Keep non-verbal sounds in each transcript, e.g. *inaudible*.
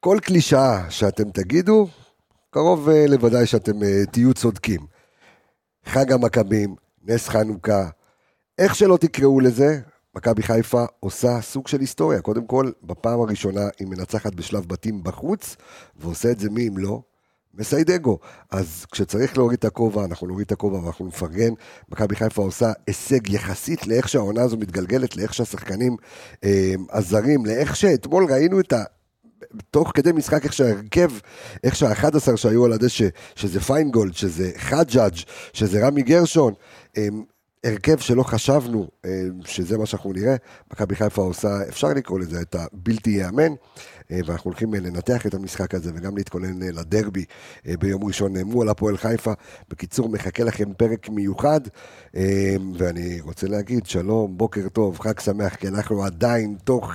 כל קלישאה שאתם תגידו, קרוב אה, לוודאי שאתם אה, תהיו צודקים. חג המכבים, נס חנוכה, איך שלא תקראו לזה, מכבי חיפה עושה סוג של היסטוריה. קודם כל, בפעם הראשונה היא מנצחת בשלב בתים בחוץ, ועושה את זה מי אם לא? מסיידגו. אז כשצריך להוריד את הכובע, אנחנו נוריד את הכובע ואנחנו נפרגן. מכבי חיפה עושה הישג יחסית לאיך שהעונה הזו מתגלגלת, לאיך שהשחקנים אה, הזרים, לאיך שאתמול ראינו את ה... תוך כדי משחק, איך שההרכב, איך שה-11 שהיו על הדשא, שזה פיינגולד, שזה חג'אג', שזה רמי גרשון, הם, הרכב שלא חשבנו שזה מה שאנחנו נראה, מכבי חיפה עושה, אפשר לקרוא לזה את הבלתי ייאמן, ואנחנו הולכים לנתח את המשחק הזה וגם להתכונן לדרבי ביום ראשון מול הפועל חיפה. בקיצור, מחכה לכם פרק מיוחד, ואני רוצה להגיד שלום, בוקר טוב, חג שמח, כי אנחנו עדיין תוך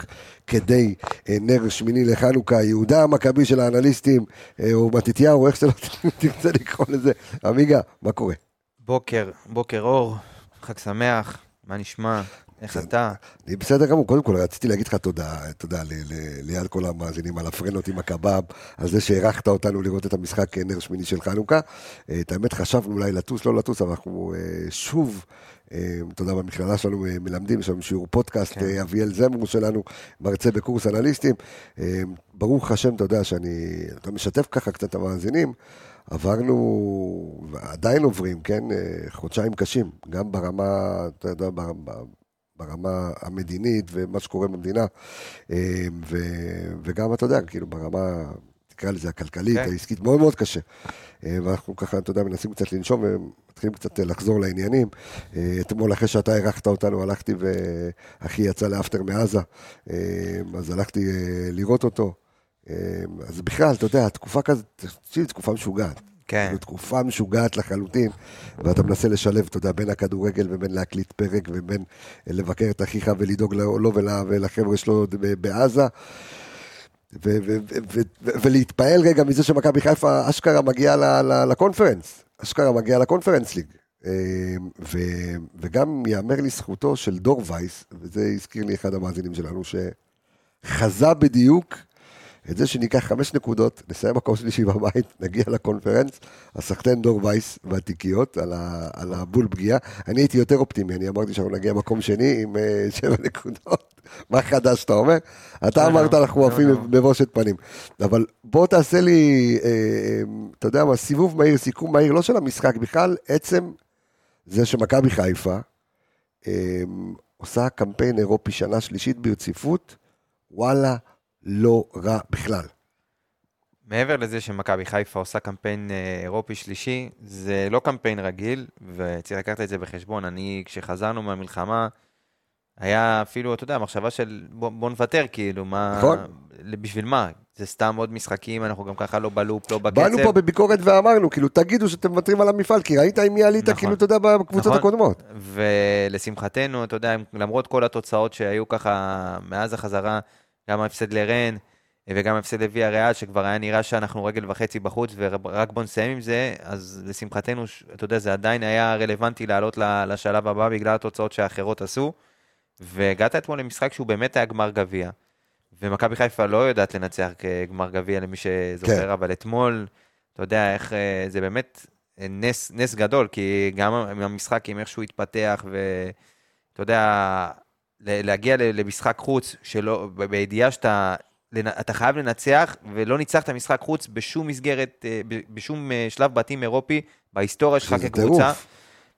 כדי נר שמיני לחנוכה, יהודה המכבי של האנליסטים, או מתתיהו, איך שלא *laughs* תרצה לקרוא לזה. עמיגה, מה קורה? בוקר, בוקר אור, חג שמח, מה נשמע? איך אתה? אני בסדר גמור, קודם כל רציתי להגיד לך תודה, תודה ליד כל המאזינים על הפרנות עם הקבב, על זה שהערכת אותנו לראות את המשחק נר שמיני של חנוכה. את האמת חשבנו אולי לטוס, לא לטוס, אבל אנחנו שוב, אתה יודע, במכללה שלנו מלמדים, יש לנו שיעור פודקאסט, כן. אביאל זמרו שלנו, מרצה בקורס אנליסטים. ברוך השם, אתה יודע שאני, אתה משתף ככה קצת את המאזינים. עברנו, ועדיין עוברים, כן, חודשיים קשים, גם ברמה, אתה יודע, ברמה המדינית ומה שקורה במדינה, ו, וגם, אתה יודע, כאילו, ברמה, תקרא לזה הכלכלית, כן. העסקית, מאוד מאוד קשה. ואנחנו ככה, אתה יודע, מנסים קצת לנשום ומתחילים קצת לחזור לעניינים. אתמול, אחרי שאתה אירחת אותנו, הלכתי ואחי יצא לאפטר מעזה, אז הלכתי לראות אותו. אז בכלל, אתה יודע, תקופה כזאת, זו תקופה משוגעת. כן. זו תקופה משוגעת לחלוטין, ואתה מנסה לשלב, אתה יודע, בין הכדורגל ובין להקליט פרק ובין לבקר את אחיך ולדאוג לו ולחבר'ה שלו בעזה. ולהתפעל רגע מזה שמכבי חיפה אשכרה מגיעה לקונפרנס, אשכרה מגיעה לקונפרנס ליג. וגם ייאמר לזכותו של דור וייס, וזה הזכיר לי אחד המאזינים שלנו, שחזה בדיוק את זה שניקח חמש נקודות, נסיים מקום שלישי בבית, נגיע לקונפרנס, הסחטיין דור וייס והתיקיות על, על הבול פגיעה. אני הייתי יותר אופטימי, אני אמרתי שאנחנו נגיע מקום שני עם uh, *laughs* שבע נקודות. מה חדש אתה אומר? אתה אמרת אנחנו עפים. בבושת פנים. אבל בוא תעשה לי, uh, אתה יודע מה, סיבוב מהיר, סיכום מהיר, לא של המשחק בכלל, עצם זה שמכבי חיפה uh, עושה קמפיין אירופי שנה שלישית ברציפות, וואלה. לא רע בכלל. מעבר לזה שמכבי חיפה עושה קמפיין אה, אירופי שלישי, זה לא קמפיין רגיל, וצריך לקחת את זה בחשבון. אני, כשחזרנו מהמלחמה, היה אפילו, אתה יודע, מחשבה של בוא, בוא נוותר, כאילו, מה... נכון. בשביל מה? זה סתם עוד משחקים, אנחנו גם ככה לא בלופ, לא בקצב. באנו פה בביקורת ואמרנו, כאילו, תגידו שאתם מוותרים על המפעל, כי ראית עם מי עלית, נכון, כאילו, אתה יודע, בקבוצות נכון, הקודמות. ולשמחתנו, אתה יודע, למרות כל התוצאות שהיו ככה מאז החזרה, גם ההפסד לרן וגם ההפסד לוויה ריאל, שכבר היה נראה שאנחנו רגל וחצי בחוץ, ורק בוא נסיים עם זה, אז לשמחתנו, אתה יודע, זה עדיין היה רלוונטי לעלות לשלב הבא בגלל התוצאות שהאחרות עשו. והגעת אתמול למשחק שהוא באמת היה גמר גביע, ומכבי חיפה לא יודעת לנצח כגמר גביע למי שזוכר, כן. אבל אתמול, אתה יודע איך, אה, זה באמת נס, נס גדול, כי גם המשחק עם איך שהוא התפתח, ואתה יודע, להגיע למשחק חוץ, שלא, בידיעה שאתה אתה חייב לנצח, ולא ניצחת משחק חוץ בשום מסגרת, אה, בשום אה, שלב בתים אירופי בהיסטוריה שלך כקבוצה.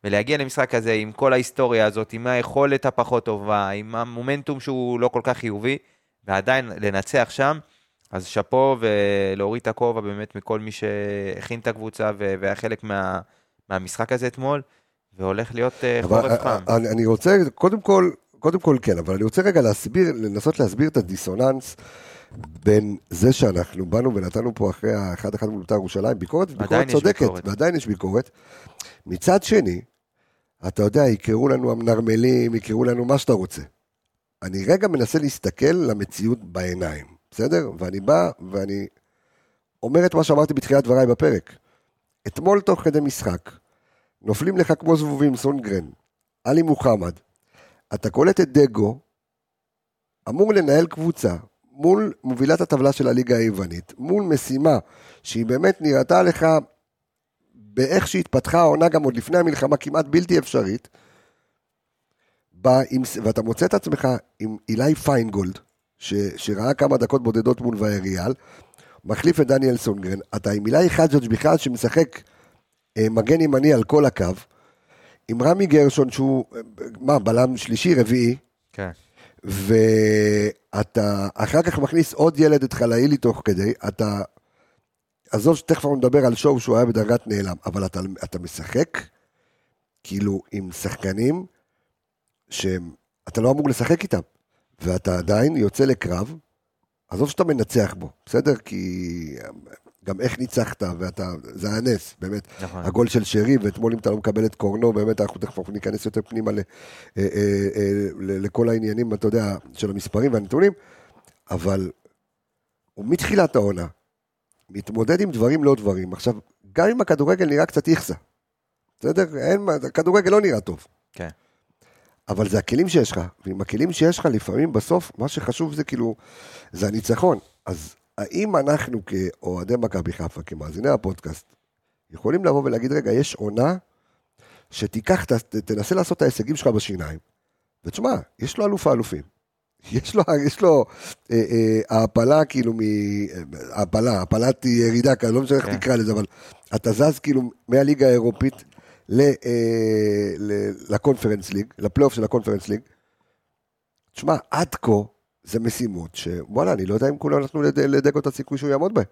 ולהגיע למשחק הזה עם כל ההיסטוריה הזאת, עם היכולת הפחות טובה, עם המומנטום שהוא לא כל כך חיובי, ועדיין לנצח שם, אז שאפו ולהוריד את הכובע באמת מכל מי שהכין את הקבוצה והיה חלק מה, מהמשחק הזה אתמול, והולך להיות אה, חורף חם. אני, אני רוצה, קודם כל, קודם כל כן, אבל אני רוצה רגע להסביר, לנסות להסביר את הדיסוננס בין זה שאנחנו באנו ונתנו פה אחרי האחד אחד מול בית"ר ירושלים, ביקורת, ביקורת צודקת, ביקורת. ועדיין יש ביקורת. מצד שני, אתה יודע, יקראו לנו המנרמלים, יקראו לנו מה שאתה רוצה. אני רגע מנסה להסתכל למציאות בעיניים, בסדר? ואני בא ואני אומר את מה שאמרתי בתחילת דבריי בפרק. אתמול תוך כדי משחק, נופלים לך כמו זבובים סונגרן, עלי מוחמד, אתה קולט את דגו, אמור לנהל קבוצה מול מובילת הטבלה של הליגה היוונית, מול משימה שהיא באמת נראתה לך באיך שהתפתחה העונה גם עוד לפני המלחמה כמעט בלתי אפשרית, בא עם, ואתה מוצא את עצמך עם אילי פיינגולד, ש, שראה כמה דקות בודדות מול ואריאל, מחליף את דניאל סונגרן, אתה עם אילי חג'ג' בכלל שמשחק אה, מגן ימני על כל הקו, עם רמי גרשון שהוא, מה, בלם שלישי, רביעי, כן. ואתה אחר כך מכניס עוד ילד את חלאילי תוך כדי, אתה, עזוב שתכף אנחנו נדבר על שואו שהוא היה בדרגת נעלם, אבל אתה, אתה משחק כאילו עם שחקנים שאתה לא אמור לשחק איתם, ואתה עדיין יוצא לקרב, עזוב שאתה מנצח בו, בסדר? כי גם איך ניצחת, ואתה, זה היה נס, באמת. נכון. הגול של שרי, ואתמול אם אתה לא מקבל את קורנו, באמת אנחנו תכף ניכנס יותר פנימה ל, אה, אה, אה, לכל העניינים, אתה יודע, של המספרים והנתונים, אבל הוא מתחילת העונה, מתמודד עם דברים לא דברים. עכשיו, גם אם הכדורגל נראה קצת איכסה, בסדר? אין מה, הכדורגל לא נראה טוב. כן. אבל זה הכלים שיש לך, ועם הכלים שיש לך, לפעמים בסוף, מה שחשוב זה כאילו, זה הניצחון. אז האם אנחנו כאוהדי מכבי חיפה, כמאזיני הפודקאסט, יכולים לבוא ולהגיד, רגע, יש עונה שתיקח, תנסה לעשות את ההישגים שלך בשיניים, ותשמע, יש לו אלוף האלופים. יש לו, יש לו אה, אה, העפלה כאילו מ... אה, העפלה, העפלת ירידה, כאן, לא משנה איך כן. תקרא לזה, אבל אתה זז כאילו מהליגה האירופית ל, אה, ל, לקונפרנס ליג, לפלייאוף של הקונפרנס ליג. תשמע, עד כה זה משימות שוואלה, אני לא יודע אם כולם נתנו לד- לדגו את הסיכוי שהוא יעמוד בהם.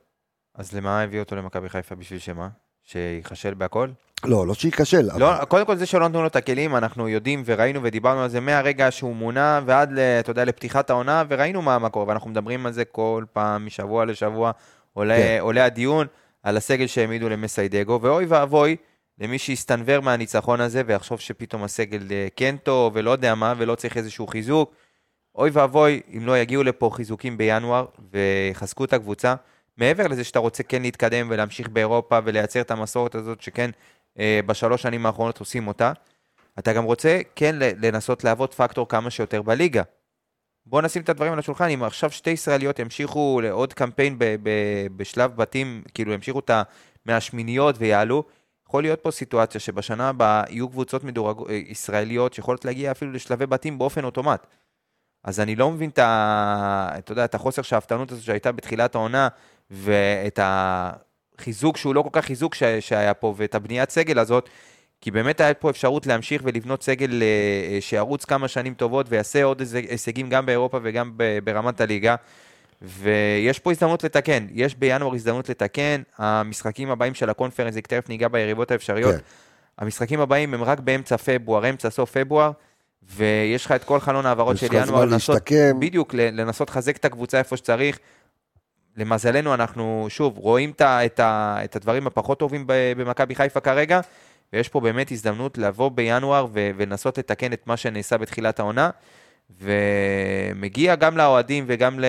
אז למה הביא אותו למכבי חיפה בשביל שמה? שייכשל בהכל? לא, לא שייכשל. אבל- לא, קודם כל זה שלא נתנו לו את הכלים, אנחנו יודעים וראינו ודיברנו על זה מהרגע שהוא מונה ועד, אתה יודע, לפתיחת העונה, וראינו מה קורה, ואנחנו מדברים על זה כל פעם, משבוע לשבוע, עולה, כן. עולה הדיון על הסגל שהעמידו למסיידגו, ואוי ואבוי למי שיסתנוור מהניצחון הזה ויחשוב שפתאום הסגל אה, כן טוב ולא יודע מה, ולא צריך איזשהו חיזוק. אוי ואבוי אם לא יגיעו לפה חיזוקים בינואר ויחזקו את הקבוצה. מעבר לזה שאתה רוצה כן להתקדם ולהמשיך באירופה ולייצר את המסורת הזאת שכן אה, בשלוש שנים האחרונות עושים אותה, אתה גם רוצה כן לנסות להוות פקטור כמה שיותר בליגה. בוא נשים את הדברים על השולחן, אם עכשיו שתי ישראליות ימשיכו לעוד קמפיין ב- ב- בשלב בתים, כאילו ימשיכו את מהשמיניות ויעלו, יכול להיות פה סיטואציה שבשנה הבאה יהיו קבוצות מדורג... אה, ישראליות שיכולות להגיע אפילו לשלבי בתים באופן אוטומט. אז אני לא מבין את, ה... אתה יודע, את החוסר שאפתנות הזאת שהייתה בתחילת העונה, ואת החיזוק שהוא לא כל כך חיזוק ש... שהיה פה, ואת הבניית סגל הזאת, כי באמת היה פה אפשרות להמשיך ולבנות סגל אה, שירוץ כמה שנים טובות ויעשה עוד הישגים גם באירופה וגם ברמת הליגה. ויש פה הזדמנות לתקן, יש בינואר הזדמנות לתקן, המשחקים הבאים של הקונפרנס, תכף ניגע ביריבות האפשריות, כן. המשחקים הבאים הם רק באמצע פברואר, אמצע סוף פברואר, ויש לך את כל חלון ההעברות יש של לך ינואר זמן לנסות, להשתקם. בדיוק, לנסות לחזק את הקבוצה איפה שצריך. למזלנו, אנחנו, שוב, רואים את, את, את הדברים הפחות טובים במכבי חיפה כרגע, ויש פה באמת הזדמנות לבוא בינואר ו- ולנסות לתקן את מה שנעשה בתחילת העונה, ומגיע גם לאוהדים וגם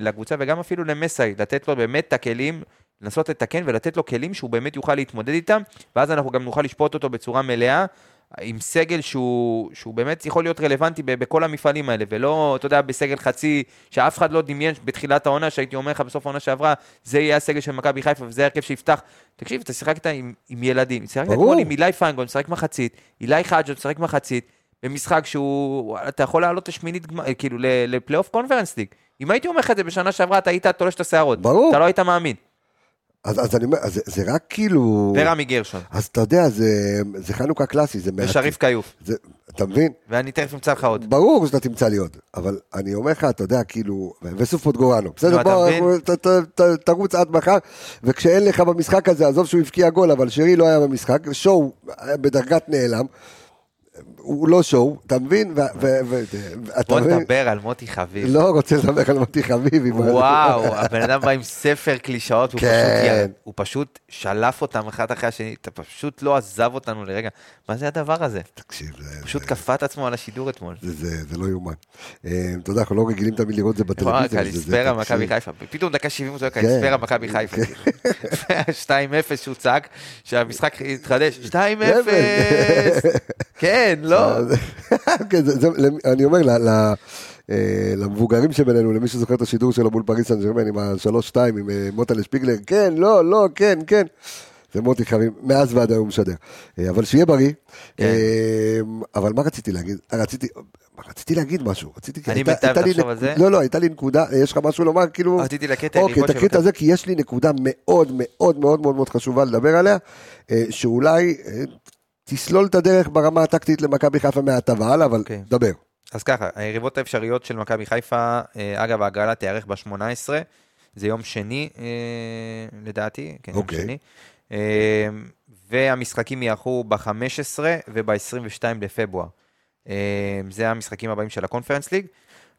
לקבוצה וגם אפילו למסאי, לתת לו באמת את הכלים, לנסות לתקן ולתת לו כלים שהוא באמת יוכל להתמודד איתם, ואז אנחנו גם נוכל לשפוט אותו בצורה מלאה. עם סגל שהוא, שהוא באמת יכול להיות רלוונטי בכל המפעלים האלה, ולא, אתה יודע, בסגל חצי, שאף אחד לא דמיין בתחילת העונה, שהייתי אומר לך בסוף העונה שעברה, זה יהיה הסגל של מכבי חיפה וזה ההרכב שיפתח. תקשיב, אתה שיחקת עם, עם ילדים, שיחקת. אתמול עם אילי פיינגולד, משחק מחצית, אילי חג'ו משחק מחצית, במשחק שהוא, אתה יכול לעלות לשמינית, כאילו, לפלייאוף קונפרנס ליג. אם הייתי אומר לך את זה בשנה שעברה, אתה היית תולש את השערות. ברור. אתה לא היית מאמין. אז, אז אני אומר, אז זה, זה רק כאילו... ורמי גרשון, אז אתה יודע, זה, זה חנוכה קלאסי, זה מעט... ושריף כיוף, זה, אתה מבין? ואני תכף אמצא לך עוד. ברור שאתה תמצא לי עוד, אבל אני אומר לך, אתה יודע, כאילו, וסוף פוטגורנו, בסדר, נו, אתה בוא? ת- ת- ת- תרוץ עד מחר, וכשאין לך במשחק הזה, עזוב שהוא הבקיע גול, אבל שרי לא היה במשחק, שואו בדרגת נעלם, הוא לא שואו, אתה מבין? בוא? נדבר על מוטי חביב. לא רוצה לדבר על מוטי זה? וואו, הבן אדם בא עם ספר קלישאות, הוא כן. פשוט פשוט שלף אותם אחד אחרי השני, אתה פשוט לא עזב אותנו לרגע. מה זה הדבר הזה? תקשיב, זה- פשוט כפה את עצמו על השידור אתמול. זה- לא יאומן. אתה יודע, אנחנו לא רגילים תמיד לראות את זה בטלוויזיה. קליספרה. מכבי חיפה. פתאום דקה 70 זה כן. קליספרה מכבי חיפה. *laughs* 2-0 שהוא צעק, שהמשחק התחדש. 2-0! כן, לא. כן, *laughs* זה- זה- אני אומר, אה, למבוגרים שבינינו, למי שזוכר את השידור שלו מול פריס סן ג'רמן עם השלוש-שתיים, עם אה, מוטלה שפיגלר, כן, לא, לא, כן, כן. זה מוטי חרים, מאז ועד היום משדר. אה, אבל שיהיה בריא. כן. אבל מה רציתי להגיד? רציתי... רציתי להגיד משהו, רציתי... אני תחשוב נק- על זה. לא, לא, הייתה לי נקודה, יש לך משהו לומר, כאילו... רציתי לקטע אוקיי, את זה, כי יש לי נקודה מאוד מאוד מאוד מאוד מאוד חשובה לדבר עליה, שאולי תסלול את הדרך ברמה הטקטית למכבי חיפה מעתה והלאה, אבל אוקיי. דבר. אז ככה, היריבות האפשריות של מכבי חיפה, אה, אגב, ההגרלה תיארך ב-18, זה יום שני, אה, לדעתי, כן, יום אוקיי. שני. אה, והמשחקים ייערכו ב-15 וב-22 לפברואר. זה המשחקים הבאים של הקונפרנס ליג.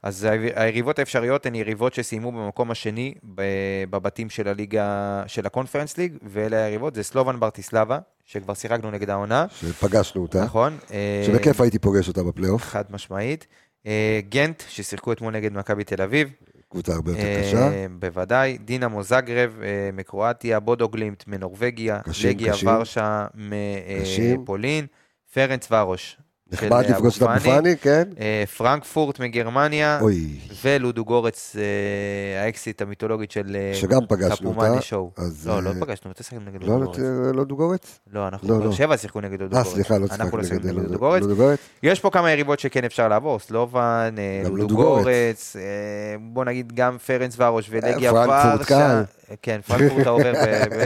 אז היריבות האפשריות הן יריבות שסיימו במקום השני בבתים של הליגה, של הקונפרנס ליג, ואלה היריבות, זה סלובן ברטיסלבה, שכבר שיחקנו נגד העונה, שפגשנו אותה, נכון? אה, שבכיף הייתי פוגש אותה בפלייאוף, חד משמעית. אה, גנט, ששיחקו אתמול נגד מכבי תל אביב. קבוצה הרבה יותר אה, קשה. בוודאי. דינמו זגרב מקרואטיה, בודו גלימט מנורבגיה, קשים, לגיה קשים. ורשה קשים. מפולין, פרנץ ורוש. נחמד לפגוש את אבו פאני, כן? אה, פרנקפורט מגרמניה, אוי, ולודו גורץ, אה, האקסיט המיתולוגית של אה, שגם פגשנו אותה. שואו. אז, לא, לא אה, פגשנו, אתה שיחקנו נגד לא, לודו לא, גורץ. לא דוגורץ? לא, אנחנו לא, באר לא. שבע שיחקו נגד לודו אה, גורץ. סליחה, לא לא שיחקנו נגד נגד לודו גורץ. יש פה כמה יריבות שכן אפשר לעבור, סלובן, אה, לודוגורץ. אה, בוא נגיד גם פרנץ ורוש ולגיה פרנקפורט ורשה. קל. כן, פרנקפורט אתה עובר ב... ב-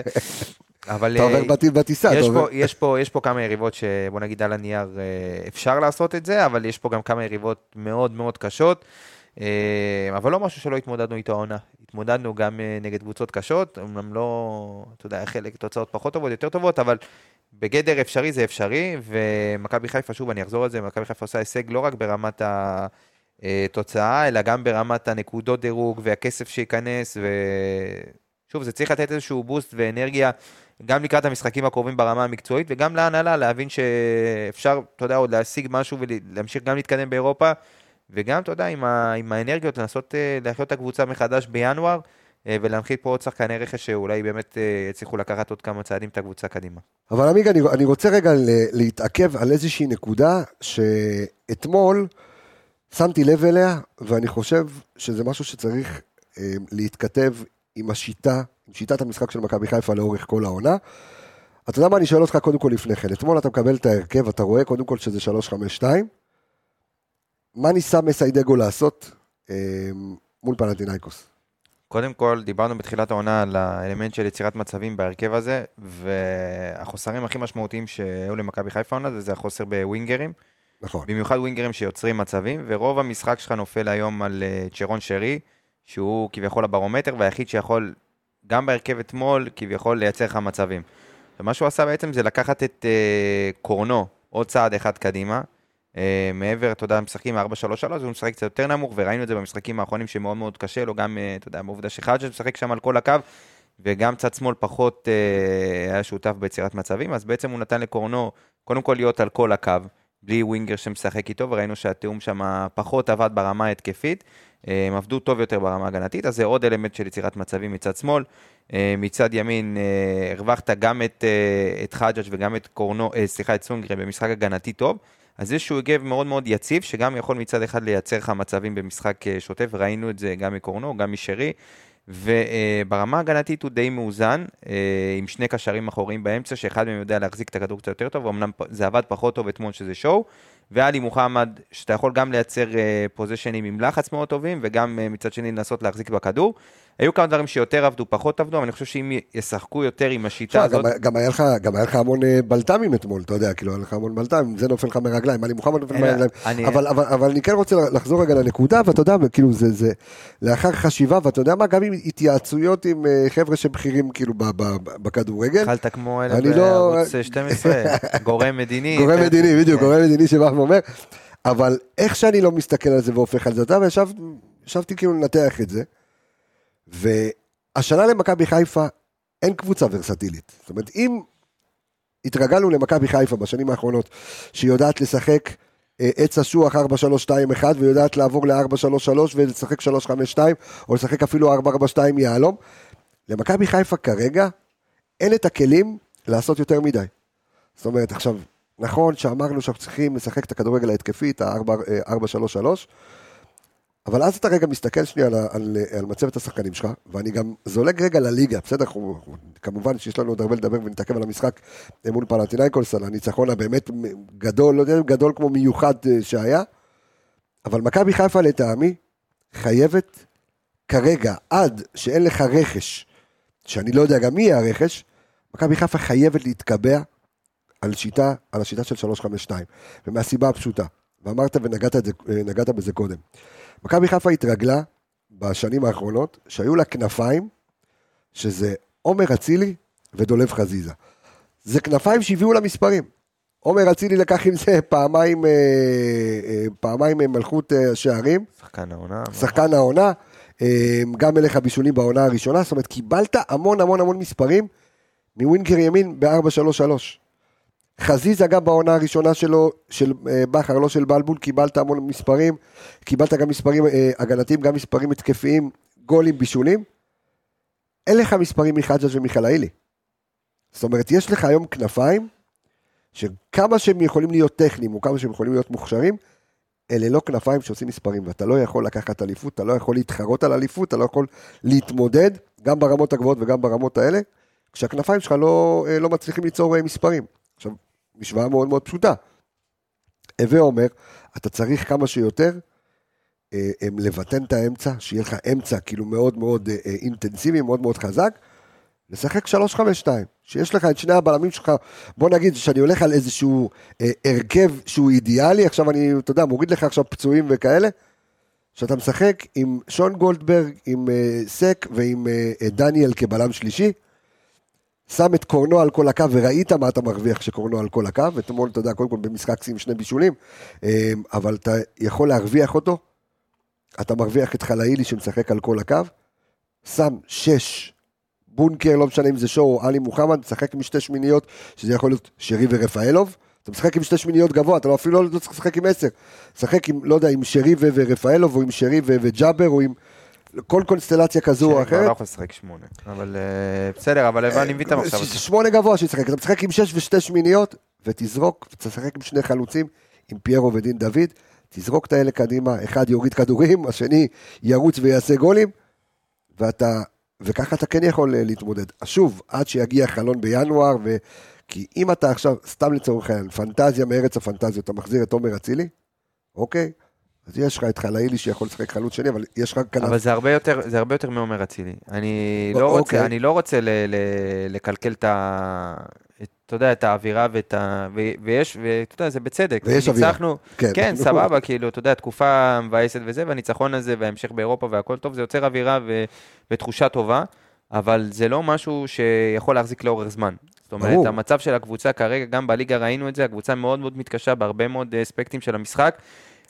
אבל אתה עובר אה, בטיסה, אתה עובר. יש, פה, יש פה כמה יריבות שבוא נגיד על הנייר אה, אפשר לעשות את זה, אבל יש פה גם כמה יריבות מאוד מאוד קשות, אה, אבל לא משהו שלא התמודדנו איתו העונה. התמודדנו גם נגד קבוצות קשות, אמנם לא, אתה יודע, חלק תוצאות פחות טובות, יותר טובות, אבל בגדר אפשרי זה אפשרי, ומכבי חיפה, שוב, אני אחזור על זה, מכבי חיפה עושה הישג לא רק ברמת התוצאה, אלא גם ברמת הנקודות דירוג והכסף שייכנס, ושוב, זה צריך לתת איזשהו בוסט ואנרגיה גם לקראת המשחקים הקרובים ברמה המקצועית, וגם להנהלה להבין שאפשר, אתה יודע, עוד להשיג משהו ולהמשיך גם להתקדם באירופה, וגם, אתה יודע, עם, ה, עם האנרגיות, לנסות אה, להחיות את הקבוצה מחדש בינואר, אה, ולהנחית פה עוד שחקני רכש שאולי באמת אה, יצליחו לקחת עוד כמה צעדים את הקבוצה קדימה. אבל עמיגה, אני, אני רוצה רגע להתעכב על איזושהי נקודה שאתמול שמתי לב אליה, ואני חושב שזה משהו שצריך להתכתב עם השיטה, שיטת המשחק של מכבי חיפה לאורך כל העונה. אתה יודע מה, אני שואל אותך קודם כל לפני כן. אתמול אתה מקבל את ההרכב, אתה רואה קודם כל שזה 3-5-2. מה ניסה מסיידגו לעשות אה, מול פנטינאיקוס? קודם כל, דיברנו בתחילת העונה על האלמנט של יצירת מצבים בהרכב הזה, והחוסרים הכי משמעותיים שהיו למכבי חיפה העונה זה, זה החוסר בווינגרים, נכון. במיוחד ווינגרים שיוצרים מצבים, ורוב המשחק שלך נופל היום על אה, צ'רון שרי, שהוא כביכול הברומטר, והיחיד שיכול, גם בהרכב אתמול, כביכול לייצר לך מצבים. ומה שהוא עשה בעצם זה לקחת את אה, קורנו עוד צעד אחד קדימה, אה, מעבר, אתה יודע, משחקים 4-3-3, הוא משחק קצת יותר נמוך, וראינו את זה במשחקים האחרונים שמאוד מאוד קשה לו, גם, אה, אתה יודע, בעובדה שחאג' משחק שם על כל הקו, וגם צד שמאל פחות אה, היה שותף ביצירת מצבים, אז בעצם הוא נתן לקורנו, קודם כל להיות על כל הקו, בלי ווינגר שמשחק איתו, וראינו שהתיאום שם פחות עבד ברמה ההתקפית. הם עבדו טוב יותר ברמה ההגנתית, אז זה עוד אלמנט של יצירת מצבים מצד שמאל. אה, מצד ימין אה, הרווחת גם את, אה, את חג'אג' וגם את קורנו, סליחה, את סונגרן במשחק הגנתי טוב. אז יש שהוא הגיב מאוד מאוד יציב, שגם יכול מצד אחד לייצר לך מצבים במשחק שוטף, ראינו את זה גם מקורנו, גם משרי. וברמה ההגנתית הוא די מאוזן, עם שני קשרים אחוריים באמצע, שאחד מהם יודע להחזיק את הכדור קצת יותר טוב, אמנם זה עבד פחות טוב אתמול שזה שואו, ואלי מוחמד, שאתה יכול גם לייצר פוזיישנים עם לחץ מאוד טובים, וגם אה, מצד שני לנסות להחזיק בכדור. היו כמה דברים שיותר עבדו, פחות עבדו, אבל אני חושב שאם ישחקו יותר עם השיטה הזאת... גם, היה לך, גם היה לך המון אה, בלת"מים אתמול, אתה יודע, כאילו, היה לך המון בלת"מים, זה נופל לך מרגליים, עלי מוחמד נופל מרגליים. אני- אבל, אבל, אבל אני כן רוצה לחזור רגע לנקודה, ואתה יודע, כאילו, זה, זה לאחר חשיבה, ואתה יודע מה, גם עם התייעצויות עם אה, חבר'ה שבכירים, כאילו, ב, ב, ב, בכדורגל. אכלת כמו אלה לא- בערוץ 12, *laughs* גורם מדיני. גורם. מדיני, בדיוק, כן. גורם מדיני שבא ואומר, אבל איך שאני לא מסתכל על זה והופך על זה, אתה יודע, וישב- ישבתי כאילו לנתח את זה, והשנה למכבי חיפה אין קבוצה ורסטילית. זאת אומרת, אם התרגלנו למכבי חיפה בשנים האחרונות, שהיא יודעת לשחק אה, עץ אשוח 4-3-2-1, ויודעת לעבור ל-4-3-3 ולשחק 3-5-2, או לשחק אפילו 4-4-2 יהלום, למכבי חיפה כרגע אין את הכלים לעשות יותר מדי. זאת אומרת, עכשיו, נכון שאמרנו שאנחנו צריכים לשחק את הכדורגל ההתקפי, את ה-4-3-3, אבל אז אתה רגע מסתכל שנייה על, על, על מצבת השחקנים שלך, ואני גם זולג רגע לליגה, בסדר? אנחנו, כמובן שיש לנו עוד הרבה לדבר ונתעכב על המשחק מול פלטינאיקולס, על הניצחון הבאמת גדול, לא יודע גדול כמו מיוחד אה, שהיה, אבל מכבי חיפה לטעמי חייבת כרגע, עד שאין לך רכש, שאני לא יודע גם מי יהיה הרכש, מכבי חיפה חייבת להתקבע על שיטה, על השיטה של 352, ומהסיבה הפשוטה, ואמרת ונגעת זה, בזה קודם. מכבי חיפה התרגלה בשנים האחרונות שהיו לה כנפיים, שזה עומר אצילי ודולב חזיזה. זה כנפיים שהביאו לה מספרים. עומר אצילי לקח עם זה פעמיים, אה, אה, פעמיים מלכות אה, שערים. שחקן העונה. שחקן העונה. גם מלך הבישולים בעונה הראשונה, זאת אומרת, קיבלת המון המון המון מספרים מווינקר ימין ב-4-3-3. חזיזה גם בעונה הראשונה שלו, של אה, בכר, לא של בלבול, קיבלת המון מספרים, קיבלת גם מספרים אה, הגנתיים, גם מספרים התקפיים, גולים, בישולים. אין לך מספרים מחג'ג' ומחלאילי. זאת אומרת, יש לך היום כנפיים, שכמה שהם יכולים להיות טכניים, או כמה שהם יכולים להיות מוכשרים, אלה לא כנפיים שעושים מספרים, ואתה לא יכול לקחת אליפות, אתה לא יכול להתחרות על אליפות, אתה לא יכול להתמודד, גם ברמות הגבוהות וגם ברמות האלה, כשהכנפיים שלך לא, אה, לא מצליחים ליצור מספרים. עכשיו, משוואה מאוד מאוד פשוטה. הווה אומר, אתה צריך כמה שיותר אה, לבטן את האמצע, שיהיה לך אמצע כאילו מאוד מאוד אה, אה, אינטנסיבי, מאוד מאוד חזק, לשחק 3-5-2, שיש לך את שני הבלמים שלך, בוא נגיד שאני הולך על איזשהו אה, הרכב שהוא אידיאלי, עכשיו אני, אתה יודע, מוריד לך עכשיו פצועים וכאלה, שאתה משחק עם שון גולדברג, עם אה, סק ועם אה, אה דניאל כבלם שלישי, שם את קורנו על כל הקו, וראית מה אתה מרוויח כשקורנו על כל הקו, אתמול, אתה יודע, קודם כל במשחק שים שני בישולים, אמ, אבל אתה יכול להרוויח אותו, אתה מרוויח את חלאילי שמשחק על כל הקו, שם שש, בונקר, לא משנה אם זה שואו או עלי מוחמד, משחק עם שתי שמיניות, שזה יכול להיות שרי ורפאלוב, אתה משחק עם שתי שמיניות גבוה, אתה לא, אפילו לא, לא צריך לשחק עם עשר, משחק עם, לא יודע, עם שרי ורפאלוב, או עם שרי וג'אבר, או עם... כל קונסטלציה כזו או אחרת. לא יכול לשחק שמונה, אבל אה, בסדר, אבל אני מבין את המחשב. שמונה גבוה שישחק, אתה משחק עם שש ושתי שמיניות, ותזרוק, ותשחק עם שני חלוצים, עם פיירו ודין דוד, תזרוק את האלה קדימה, אחד יוריד כדורים, השני ירוץ ויעשה גולים, ואתה, וככה אתה כן יכול אה, להתמודד. שוב, עד שיגיע חלון בינואר, ו... כי אם אתה עכשיו, סתם לצורך העניין, פנטזיה מארץ הפנטזיות, אתה מחזיר את עומר אצילי, אוקיי? אז יש לך את חלאילי שיכול לשחק חלוץ שני, אבל יש לך כנף. אבל זה הרבה יותר, זה הרבה יותר מעומר אצילי. אני לא רוצה, אוקיי. אני לא רוצה ל, ל, לקלקל את ה... אתה יודע, את האווירה ואת ה... ו, ויש, ואתה יודע, זה בצדק. ויש אווירה. כן, כן סבבה, כאילו, אתה יודע, תקופה מבאסת וזה, והניצחון הזה, וההמשך באירופה והכל טוב, זה יוצר אווירה ו, ותחושה טובה, אבל זה לא משהו שיכול להחזיק לאורך זמן. זאת אומרת, ברור. המצב של הקבוצה כרגע, גם בליגה ראינו את זה, הקבוצה מאוד מאוד מתקשה בהרבה מאוד אספקטים של המשחק.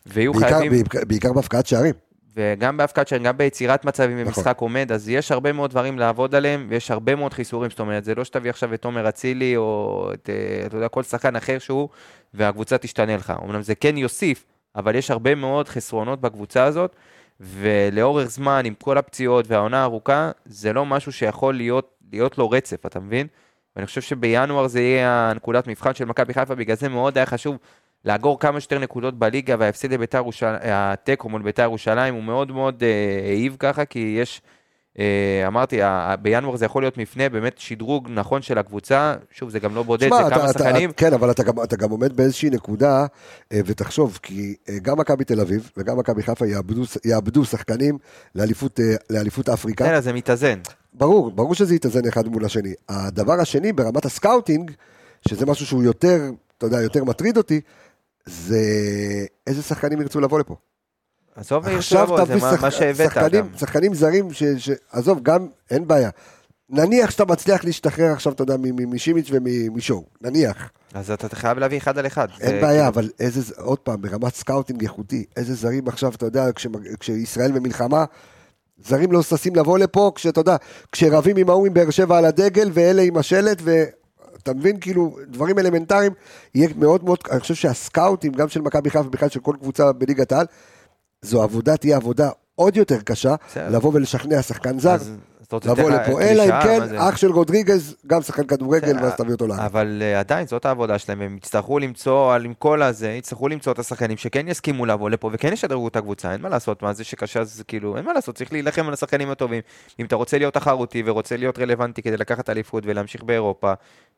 ויהיו בעיקר, חייבים... בעיקר, בעיקר בהפקעת שערים. וגם בהפקעת שערים, גם ביצירת מצבים נכון. במשחק עומד, אז יש הרבה מאוד דברים לעבוד עליהם, ויש הרבה מאוד חיסורים, זאת אומרת, זה לא שתביא עכשיו את תומר אצילי, או את, אה, אתה יודע, כל שחקן אחר שהוא, והקבוצה תשתנה לך. אמנם זה כן יוסיף, אבל יש הרבה מאוד חסרונות בקבוצה הזאת, ולאורך זמן, עם כל הפציעות והעונה הארוכה, זה לא משהו שיכול להיות, להיות לו רצף, אתה מבין? ואני חושב שבינואר זה יהיה הנקודת מבחן של מכבי חיפה, בגלל זה מאוד היה חשוב לאגור כמה שיותר נקודות בליגה, וההפסד לביתר ירושלים, התיקו מול ביתר ירושלים הוא מאוד מאוד אה, העיב ככה, כי יש, אה, אמרתי, בינואר זה יכול להיות מפנה, באמת שדרוג נכון של הקבוצה, שוב, זה גם לא בודד, שמה, זה כמה שחקנים. כן, אבל אתה גם, אתה גם עומד באיזושהי נקודה, אה, ותחשוב, כי גם מכבי תל אביב וגם מכבי חיפה יאבדו, יאבדו שחקנים לאליפות, לאליפות אפריקה. כן, זה מתאזן. ברור, ברור שזה יתאזן אחד מול השני. הדבר השני, ברמת ה scouting, שזה משהו שהוא יותר, אתה יודע, יותר מטריד אותי, זה איזה שחקנים ירצו לבוא לפה. עזוב ירצו לבוא, זה מה, מה שהבאת שחקנים, גם. שחקנים זרים, ש, ש, עזוב, גם, אין בעיה. נניח שאתה מצליח להשתחרר עכשיו, אתה יודע, משימיץ' ומשואו, נניח. אז אתה חייב להביא אחד על אחד. אין זה... בעיה, אבל איזה, עוד פעם, ברמת scouting איכותי, איזה זרים עכשיו, אתה יודע, כש, כשישראל במלחמה, זרים לא ששים לבוא לפה, כשאתה יודע, כשרבים עם ההוא עם באר שבע על הדגל, ואלה עם השלט, ו... אתה מבין, כאילו, דברים אלמנטריים, יהיה מאוד מאוד, אני חושב שהסקאוטים, גם של מכבי חיפה, בכלל של כל קבוצה בליגת העל, זו עבודה, תהיה עבודה עוד יותר קשה, לבוא ולשכנע שחקן זר. רוצה לבוא לפה, אלא אם? כן, זה? אח של רודריגז, גם שחקן כדורגל, בסדר, ואז תביא אותו לארץ. אבל אה, עדיין, זאת העבודה שלהם, הם יצטרכו למצוא, עם כל הזה, יצטרכו למצוא את השחקנים שכן יסכימו לבוא לפה וכן ישדרגו את הקבוצה, אין מה לעשות, מה זה שקשה, אז כאילו, אין מה לעשות, צריך להילחם על השחקנים הטובים. אם אתה רוצה להיות תחרותי ורוצה להיות רלוונטי כדי לקחת אליפות ולהמשיך באירופה,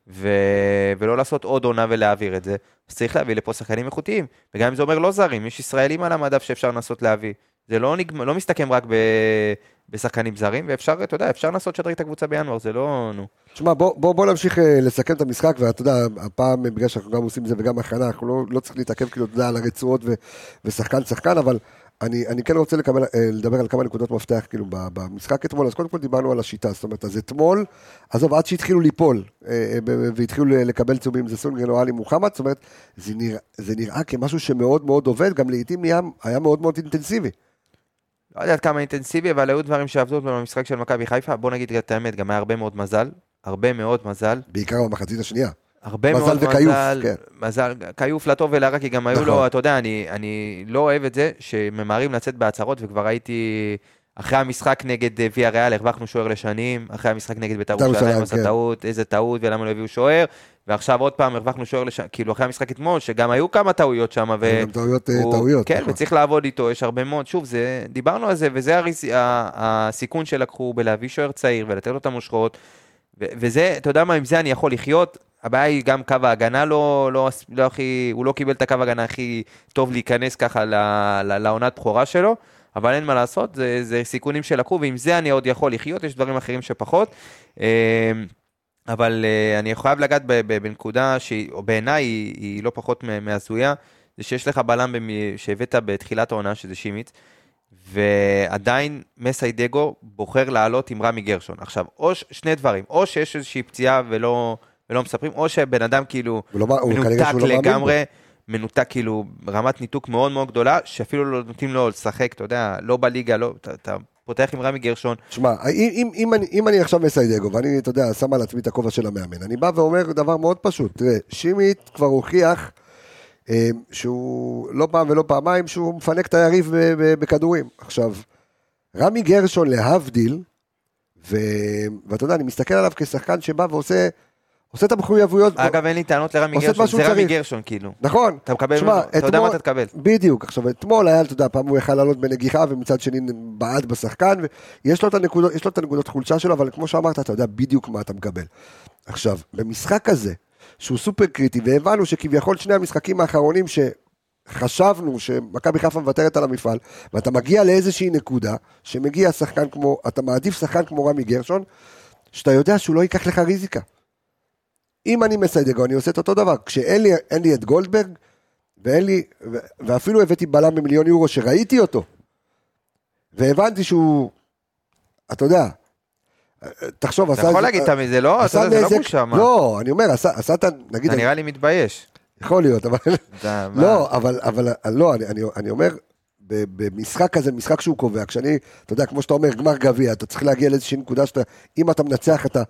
ו... ולא לעשות עוד עונה ולהעביר את זה, אז צריך להביא לפה שחקנים איכותיים. וגם אם זה אומר לא זרים, יש ישראלים על המדף שאפשר לנסות להביא. זה לא, נגמ... לא מסתכם רק ב... בשחקנים זרים, ואפשר, אתה יודע, אפשר לנסות לשדרג את הקבוצה בינואר, זה לא, נו. תשמע, בוא, בוא, בוא נמשיך אה, לסכם את המשחק, ואתה יודע, הפעם, בגלל שאנחנו גם עושים את זה וגם הכנה, אנחנו לא, לא צריכים להתעכב כאילו, אתה יודע, על הרצועות ו, ושחקן שחקן, אבל אני, אני כן רוצה לקבל, אה, לדבר על כמה נקודות מפתח, כאילו, במשחק אתמול, אז קודם כל דיברנו על השיטה, זאת אומרת, אז אתמול, עזוב, עד שהתחילו ליפול, אה, והתחילו לקבל צהובים, זה סונגרן או עלי מוחמד, זאת אומרת, זה נראה, זה נראה כמשהו שמאוד מאוד עובד, גם לעיתים היה, היה מאוד מאוד אינטנסיבי. לא יודעת כמה אינטנסיבי, אבל היו דברים שעבדו במשחק של מכבי חיפה. בוא נגיד את האמת, גם היה הרבה מאוד מזל. הרבה מאוד מזל. בעיקר במחצית השנייה. הרבה מזל מאוד וכיוף, מזל. כן. מזל, כיוף לטוב ולרע, כי גם היו נכון. לו, אתה יודע, אני, אני לא אוהב את זה שממהרים לצאת בהצהרות, וכבר הייתי... אחרי המשחק נגד אה, ויה ריאל, הרווחנו שוער לשנים, אחרי המשחק נגד בית"ר בית"ר ירושלים עשה כן. טעות, איזה טעות, ולמה לא הביאו שוער, ועכשיו עוד פעם הרווחנו שוער לשנים, כאילו אחרי המשחק אתמול, שגם היו כמה טעויות שם, ו... גם טעויות, אה, הוא- טעויות. כן, נכון. וצריך לעבוד איתו, יש הרבה מאוד, שוב, זה, דיברנו על זה, וזה הריס, הסיכון שלקחו בלהביא שוער צעיר ולתת לו את המושכות, ו, וזה, אתה יודע מה, עם זה אני יכול לחיות, הבעיה היא גם קו ההגנה לא, לא, לא הכי, הוא לא קיבל את הקו ההגנה הכי טוב להיכנס ככה לעונת בכורה שלו, אבל אין מה לעשות, זה, זה סיכונים שלקחו, ועם זה אני עוד יכול לחיות, יש דברים אחרים שפחות. אה, אבל אה, אני חייב לגעת בנקודה שבעיניי היא, היא לא פחות מהזויה, זה שיש לך בלם שהבאת בתחילת העונה, שזה שימיץ, ועדיין מסיידגו בוחר לעלות עם רמי גרשון. עכשיו, או ש- שני דברים, או שיש איזושהי פציעה ולא, ולא מספרים, או שבן אדם כאילו לא- כנראה מנותק שהוא לא. לגמרי, מנותק כאילו, רמת ניתוק מאוד מאוד גדולה, שאפילו לא נותנים לו לשחק, אתה יודע, לא בליגה, לא, אתה, אתה פותח עם רמי גרשון, שמע, אם, אם, אם, אם אני עכשיו מסיידגו, ואני, אתה יודע, שם על עצמי את הכובע של המאמן, אני בא ואומר דבר מאוד פשוט, תראה, שימית כבר הוכיח אה, שהוא לא פעם ולא פעמיים שהוא מפנק את היריב בכדורים. עכשיו, רמי גרשון להבדיל, ואתה יודע, אני מסתכל עליו כשחקן שבא ועושה עושה את המחויבויות, אגב, אין לי טענות לרמי גרשון, זה רמי. גרשון, כאילו. נכון, אתה מקבל, אתה יודע מה אתה תקבל. בדיוק, עכשיו אתמול היה, אתה יודע, פעם הוא יכל לעלות בנגיחה ומצד שני בעט בשחקן, ויש לו את הנקודות, יש לו את הנקודות חולשה שלו, אבל כמו שאמרת, אתה יודע בדיוק מה אתה מקבל. עכשיו, במשחק הזה, שהוא סופר קריטי, והבנו שכביכול שני המשחקים האחרונים שחשבנו שמכבי חיפה מוותרת על המפעל, ואתה מגיע לאיזושהי נקודה, שמגיע שחקן כמו, אתה מעדיף שחקן כמו רמי גרשון, שאתה יודע שהוא לא ייקח לך ריזיקה. אם אני מסיידגו, אני עושה את אותו דבר. כשאין לי, לי את גולדברג, ואין לי, ו- ואפילו הבאתי בלם במיליון יורו שראיתי אותו, והבנתי שהוא, אתה יודע, תחשוב, אתה יכול להגיד תמיד, זה לא, אתה עשה יודע, זה לא בושה, מה? לא, אני אומר, עשה, עשה את ה... נגיד, אתה נראה לי מתבייש. יכול להיות, אבל... אתה-? לא, אבל, אבל, לא, אני, אני, אני אומר, במשחק כזה, משחק שהוא קובע, כשאני, אתה יודע, כמו שאתה אומר, גמר גביע, אתה צריך להגיע לאיזושהי נקודה שאתה, אם אתה מנצח, אתה,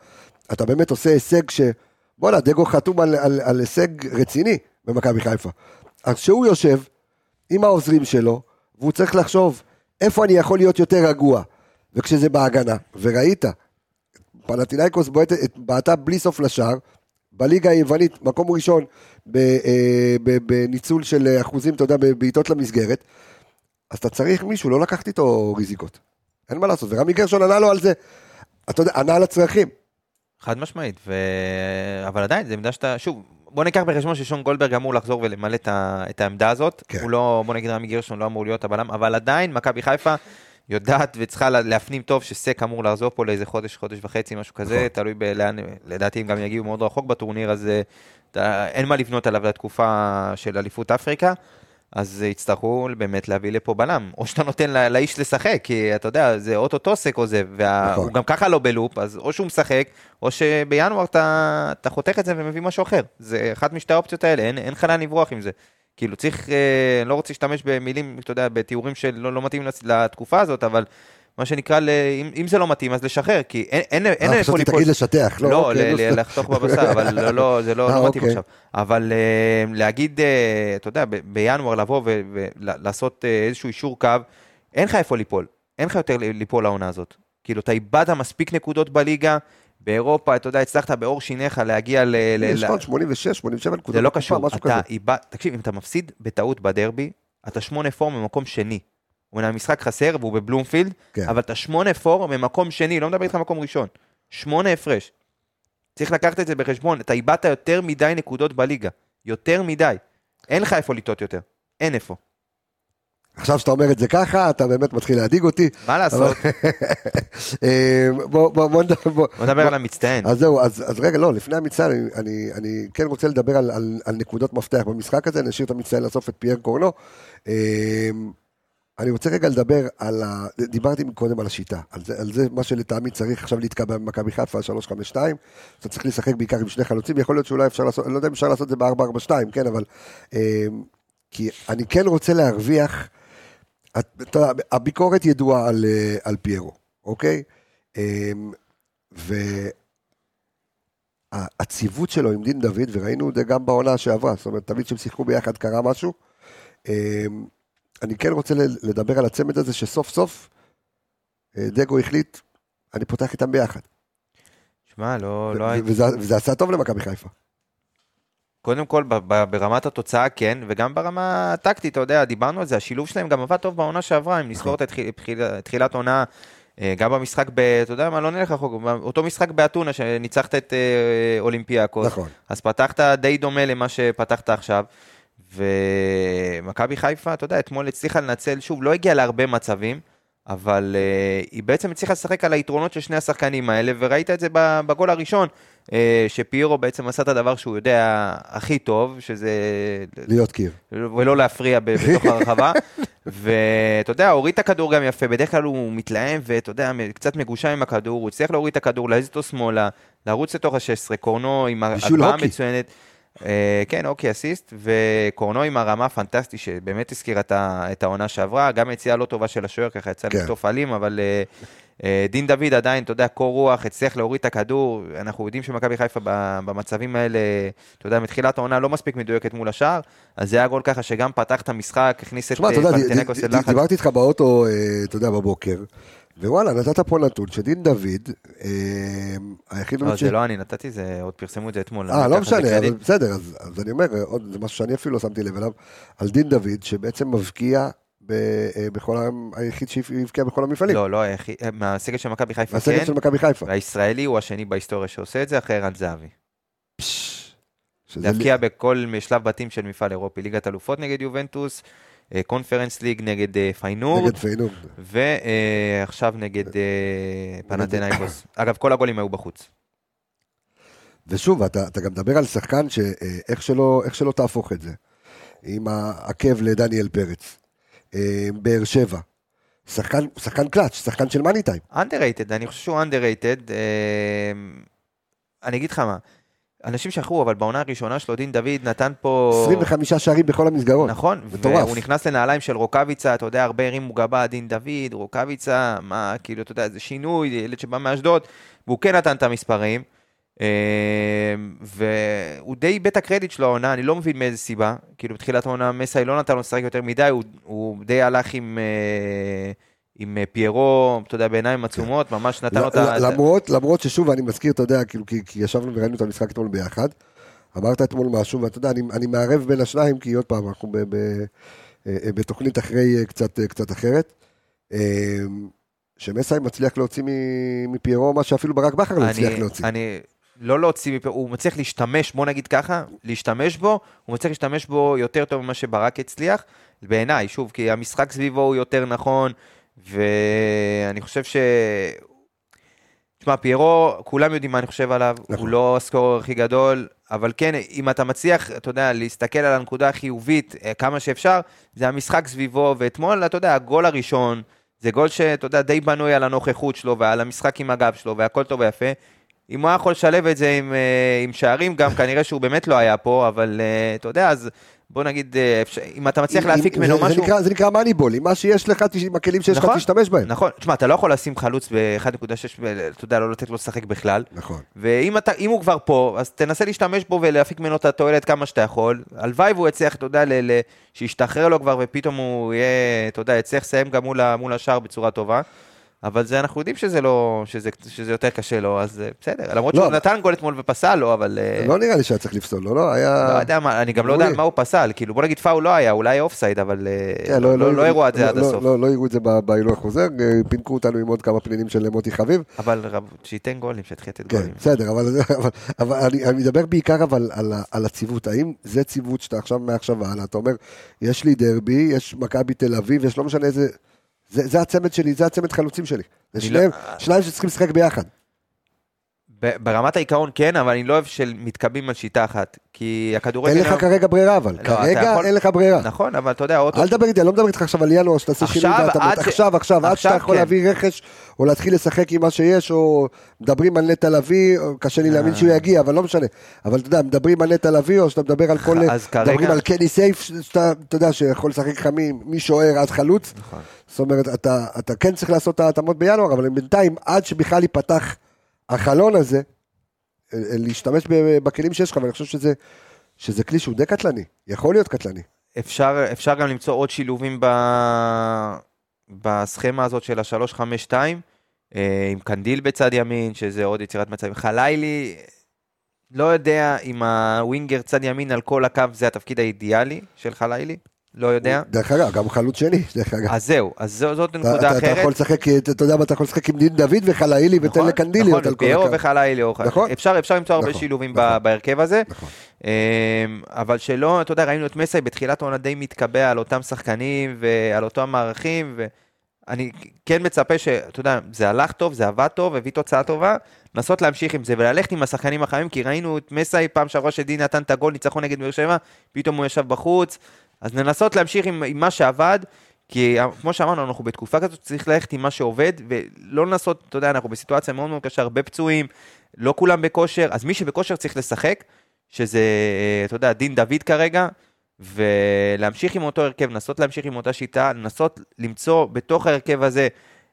אתה באמת עושה הישג ש... בואנה, דגו חתום על, על, על הישג רציני במכבי חיפה. אז כשהוא יושב עם העוזרים שלו, והוא צריך לחשוב איפה אני יכול להיות יותר רגוע, וכשזה בהגנה, וראית, פנטינאיקוס בעטה בלי סוף לשער, בליגה היוונית, מקום ראשון אה, בניצול של אחוזים, אתה יודע, בבעיטות למסגרת, אז אתה צריך מישהו, לא לקחת איתו ריזיקות. אין מה לעשות, ורמי גרשון ענה לו על זה, אתה יודע, ענה על הצרכים. חד משמעית, ו... אבל עדיין, זה עמדה שאתה, שוב, בוא ניקח בחשבון ששון גולדברג אמור לחזור ולמלא את, ה... את העמדה הזאת. כן. הוא לא, בוא נגיד רמי גרשון לא אמור להיות הבלם, אבל עדיין מכבי חיפה יודעת וצריכה לה- להפנים טוב שסק אמור לחזור פה לאיזה חודש, חודש וחצי, משהו כזה, נכון. תלוי בלאן, לדעתי הם גם יגיעו מאוד רחוק בטורניר, אז אתה, אין מה לבנות עליו לתקופה של אליפות אפריקה. אז יצטרכו באמת להביא לפה בלם, או שאתה נותן ל- לאיש לשחק, כי אתה יודע, זה אוטוטו סק עוזב, והוא נכון. גם ככה לא בלופ, אז או שהוא משחק, או שבינואר אתה, אתה חותך את זה ומביא משהו אחר. זה אחת משתי האופציות האלה, אין, אין לאן לברוח עם זה. כאילו צריך, אה, לא רוצה להשתמש במילים, אתה יודע, בתיאורים שלא לא מתאים לתקופה הזאת, אבל מה שנקרא, ל, אם, אם זה לא מתאים, אז לשחרר, כי אין, אין, אין אה, איפה ליפול. תגיד לשטח, לא, לא, אוקיי, ל- לא, לחתוך בבשר, אבל לא, לא, זה לא, *laughs* אה, לא מתאים אוקיי. עכשיו. אבל אה, להגיד, אתה יודע, בינואר לבוא ולעשות איזשהו אישור קו, אין לך איפה ליפול. אין לך יותר ליפול לעונה הזאת. כאילו, אתה איבדת מספיק נקודות בליגה, באירופה, אתה יודע, הצלחת בעור שיניך להגיע ל... יש לך ל- עוד 86, 87 נקודות. זה לא קשור, אתה. איבד, תקשיב, אם אתה מפסיד בטעות בדרבי, אתה שמונה פור ממקום שני. אומנם המשחק חסר והוא בבלומפילד, כן. אבל אתה שמונה פור ממקום שני, לא מדבר איתך מקום ראשון. שמונה הפרש. צריך לקחת את זה בחשבון, אתה איבדת יותר מדי נקודות בליגה. יותר מדי. אין לך איפה לטעות יותר. אין איפה. עכשיו שאתה אומר את זה ככה, אתה באמת מתחיל להדאיג אותי. מה לעשות? *laughs* אה, בוא, בוא, בוא, נדבר- בוא, בוא נדבר על המצטיין. אז זהו, אז, אז רגע, לא, לפני המצטיין, אני, אני, אני כן רוצה לדבר על, על, על נקודות מפתח במשחק הזה, נשאיר את המצטיין לסוף את פייר קורנו. אני רוצה רגע לדבר על ה... דיברתי קודם על השיטה, על זה, על זה מה שלטעמי צריך עכשיו להתקבע במכבי חיפה על 3-5-2, אתה צריך לשחק בעיקר עם שני חלוצים, יכול להיות שאולי אפשר לעשות, אני לא יודע אם אפשר לעשות את זה ב-4-4-2, כן, אבל... אה, כי אני כן רוצה להרוויח, את- אתה הביקורת ידועה על, אה, על פיירו, אוקיי? אה, והציוות שלו עם דין דוד, וראינו את זה גם בעונה שעברה, זאת אומרת, תמיד כשהם שיחקו ביחד קרה משהו. אני כן רוצה לדבר על הצמד הזה שסוף סוף אה, דגו החליט, אני פותח איתם ביחד. שמע, לא, לא הייתי... וזה, וזה עשה טוב למכבי חיפה. קודם כל, ברמת התוצאה כן, וגם ברמה הטקטית, אתה יודע, דיברנו על זה, השילוב שלהם גם עבד טוב בעונה שעברה, אם נזכור את תחילת עונה, אה, גם במשחק ב... אתה יודע מה, לא נלך רחוק, אותו משחק באתונה, שניצחת את אה, אולימפיאקוס, נכון. אז פתחת די דומה למה שפתחת עכשיו, ומכבי חיפה, אתה יודע, אתמול הצליחה לנצל, שוב, לא הגיעה להרבה מצבים, אבל uh, היא בעצם הצליחה לשחק על היתרונות של שני השחקנים האלה, וראית את זה בגול הראשון, uh, שפיירו בעצם עשה את הדבר שהוא יודע הכי טוב, שזה... להיות קיר. ולא להפריע בתוך הרחבה. *laughs* ואתה יודע, הוריד את הכדור גם יפה, בדרך כלל הוא מתלהם ואתה יודע, קצת מגושם עם הכדור, הוא הצליח להוריד את הכדור, להזיז אותו שמאלה, לרוץ לתוך ה-16, קורנו עם הוקי. מצוינת. אה, כן, אוקי אסיסט, וקורנו עם הרמה הפנטסטית שבאמת הזכירה את העונה שעברה, גם יציאה לא טובה של השוער, ככה יצא כן. לקטוף עלים, אבל אה, אה, דין דוד עדיין, אתה יודע, קור רוח, הצליח להוריד את הכדור, אנחנו יודעים שמכבי חיפה במצבים האלה, אתה יודע, מתחילת העונה לא מספיק מדויקת מול השער, אז זה היה גול ככה שגם פתח את המשחק, הכניס את ד- ללחץ. דיברתי איתך באוטו, אתה יודע, בבוקר, ווואלה, נתת פה נתון שדין דוד, אה, היחיד... לא, זה לא אני נתתי, זה עוד פרסמו את זה אתמול. אה, לא משנה, אבל. בסדר, אז, אני אומר, עוד, זה משהו שאני אפילו לא שמתי לב אליו, על דין דוד, שבעצם מבקיע ב, אה, בכל, היחיד שהבקיע בכל המפעלים. לא, לא, היחיד- מהסגל של מכבי חיפה מהסגל כן, של מכבי חיפה. והישראלי הוא השני בהיסטוריה שעושה את זה, אחרי ערן זהבי. להבקיע בכל שלב בתים של מפעל אירופי, ליגת אלופות נגד יובנטוס, אה, קונפרנס ליג נגד אה, פיינורד, נגד פיינורד. ועכשיו נגד אה, פנאתינייקוס. אגב, כל הגולים היו בחוץ. ושוב, אתה, אתה גם מדבר על שחקן שאיך שלא, שלא תהפוך את זה, עם העקב לדניאל פרץ, אה, באר שבע, שחקן, שחקן קלאץ', שחקן של מאני טיים. underrated, אני חושב שהוא. אה, אני אגיד לך מה, אנשים שכחו, אבל בעונה הראשונה שלו, דין דוד נתן פה... 25 שערים בכל המסגרות. נכון, מטורף. והוא נכנס לנעליים של רוקאביצה, אתה יודע, הרבה הרימו גבה, דין דוד, רוקאביצה, מה, כאילו, אתה יודע, זה שינוי, ילד שבא מאשדוד, והוא כן נתן את המספרים, אה, והוא די איבד את הקרדיט שלו העונה, אני לא מבין מאיזה סיבה, כאילו, בתחילת העונה מסאי לא נתן לו לשחק יותר מדי, הוא, הוא די הלך עם... אה, עם אה, פיירו, אתה יודע, בעיניים עצומות, ממש נתן לו את ה... ל- למרות, למרות ששוב, אני מזכיר, אתה יודע, כאילו, כי, כי ישבנו וראינו את המשחק אתמול ביחד, אמרת אתמול משהו, ואתה יודע, אני, אני מערב בין השניים, כי עוד פעם, אנחנו ב, ב, אה, אה, בתוכנית אחרי קצת, קצת אחרת. אה, שמסאי מצליח להוציא מפיירו מה שאפילו ברק בכר לא הצליח להוציא. אני, לא להוציא מפה, הוא מצליח להשתמש, בוא נגיד ככה, להשתמש בו, הוא מצליח להשתמש בו יותר טוב ממה שברק הצליח, בעיניי, שוב, כי המשחק סביבו הוא יותר נכון, ואני חושב ש... תשמע, פיירו, כולם יודעים מה אני חושב עליו, נכון. הוא לא הסקורר הכי גדול, אבל כן, אם אתה מצליח, אתה יודע, להסתכל על הנקודה החיובית אה, כמה שאפשר, זה המשחק סביבו, ואתמול, אתה יודע, הגול הראשון, זה גול שאתה יודע, די בנוי על הנוכחות שלו ועל המשחק עם הגב שלו, והכל טוב ויפה. אם הוא היה יכול לשלב את זה עם, אה, עם שערים, גם כנראה שהוא באמת לא היה פה, אבל אה, אתה יודע, אז בוא נגיד, אה, אם אתה מצליח להפיק ממנו משהו... זה נקרא, זה נקרא מאניבול, עם מה שיש לך, תש- עם הכלים שיש לך, נכון. תשתמש בהם. נכון, תשמע, אתה לא יכול לשים חלוץ ב-1.6, אתה יודע, לא לתת לו לשחק בכלל. נכון. ואם אתה, הוא כבר פה, אז תנסה להשתמש בו ולהפיק ממנו את התועלת כמה שאתה יכול. הלוואי והוא יצליח, אתה יודע, שישתחרר לו כבר ופתאום הוא יהיה, אתה יודע, יצליח לסיים גם מול, מול השאר בצורה טובה. אבל זה, אנחנו יודעים שזה לא, שזה, שזה יותר קשה לו, אז אה, בסדר. למרות לא. שהוא נתן גול אתמול ופסל לו, אבל... אה, לא נראה לי שהיה צריך לפסול לו, לא? היה... לא יודע מה, אני גם לא יודע על. מה הוא פסל, כאילו בוא נגיד פאול לא היה, אולי אופסייד, אבל אה, כן, לא- לא לא הראו את זה עד לא- הסוף. לא, לא הראו את זה בהילוך חוזר, פינקו אותנו עם עוד כמה פנינים של מוטי חביב. אבל שייתן גולים, שיתחיל לתת כן, גולים. בסדר, אבל, אבל, אבל אני, אני מדבר בעיקר אבל על, על הציוות. האם זה ציוות שאתה עכשיו, מעכשיו והלאה, אתה אומר, יש לי דרבי, יש מכבי תל אביב, יש לא משנה איזה... זה, זה הצמד שלי, זה הצמד חלוצים שלי. זה שניהם, לא- שניים שצריכים לשחק ביחד. ברמת העיקרון כן, אבל אני לא אוהב של מתקבלים על שיטה אחת. כי הכדורגל... אין לך כרגע ברירה אבל, לא, כרגע אין לך ברירה. נכון, אבל אתה יודע, אוטו... אל תדבר איתי, אני לא מדבר איתך עכשיו על ינואר, שתעשה שינוי, ואתה- עד ש- עכשיו, עכשיו, עד שאתה יכול כן. להביא רכש, או להתחיל לשחק עם מה שיש, או מדברים על נטע לביא, קשה לי להאמין אה. שהוא יגיע, אבל לא משנה. אבל אתה יודע, מדברים על נטע לביא, או שאתה מדבר על כל... מדברים על קני סייף, שאתה, אתה יודע, שיכול לשחק לך משוער עד חלוץ. נכון. זאת אומרת, אתה כן צריך לעשות את ההתאמות בינואר, אבל בינתיים, עד שבכלל ייפתח החלון הזה, אה, אה, להשתמש בכלים שיש לך, ואני חושב שזה, שזה כלי שהוא די קטלני, יכול להיות קטלני. אפשר, אפשר גם למצוא עוד שילובים ב... בסכמה הזאת של ה-352, אה, עם קנדיל בצד ימין, שזה עוד יצירת מצבים. חלילי, לא יודע אם הווינגר צד ימין על כל הקו זה התפקיד האידיאלי של חלילי, לא יודע. דרך אגב, גם חלוץ שני, דרך אגב. אז זהו, אז זו, זאת אתה, נקודה אתה, אתה אחרת. יכול לשחק, אתה, אתה יודע מה, אתה יכול לשחק עם דין דוד וחלאילי ותן נכון, לקנדיל נכון, להיות על כל פיירו הקו. וחלילי, או- נכון. אפשר, אפשר למצוא הרבה נכון, שילובים נכון. בהרכב הזה. נכון. אמ, אבל שלא, אתה יודע, ראינו את מסי בתחילת העונה די מתקבע על אותם שחקנים ועל אותם מערכים, ואני כן מצפה שאתה יודע, זה הלך טוב, זה עבד טוב, הביא תוצאה טובה, לנסות להמשיך עם זה וללכת עם השחקנים החמים, כי ראינו את מסי פעם שעברה שדין נתן את הגול, ניצחון נגד באר שבע, פתאום הוא ישב בחוץ, אז ננסות להמשיך עם, עם מה שעבד. כי כמו שאמרנו, אנחנו בתקופה כזאת, צריך ללכת עם מה שעובד, ולא לנסות, אתה יודע, אנחנו בסיטואציה מאוד מאוד קשה, הרבה פצועים, לא כולם בכושר, אז מי שבכושר צריך לשחק, שזה, אה, אתה יודע, דין דוד כרגע, ולהמשיך עם אותו הרכב, לנסות להמשיך עם אותה שיטה, לנסות למצוא בתוך ההרכב הזה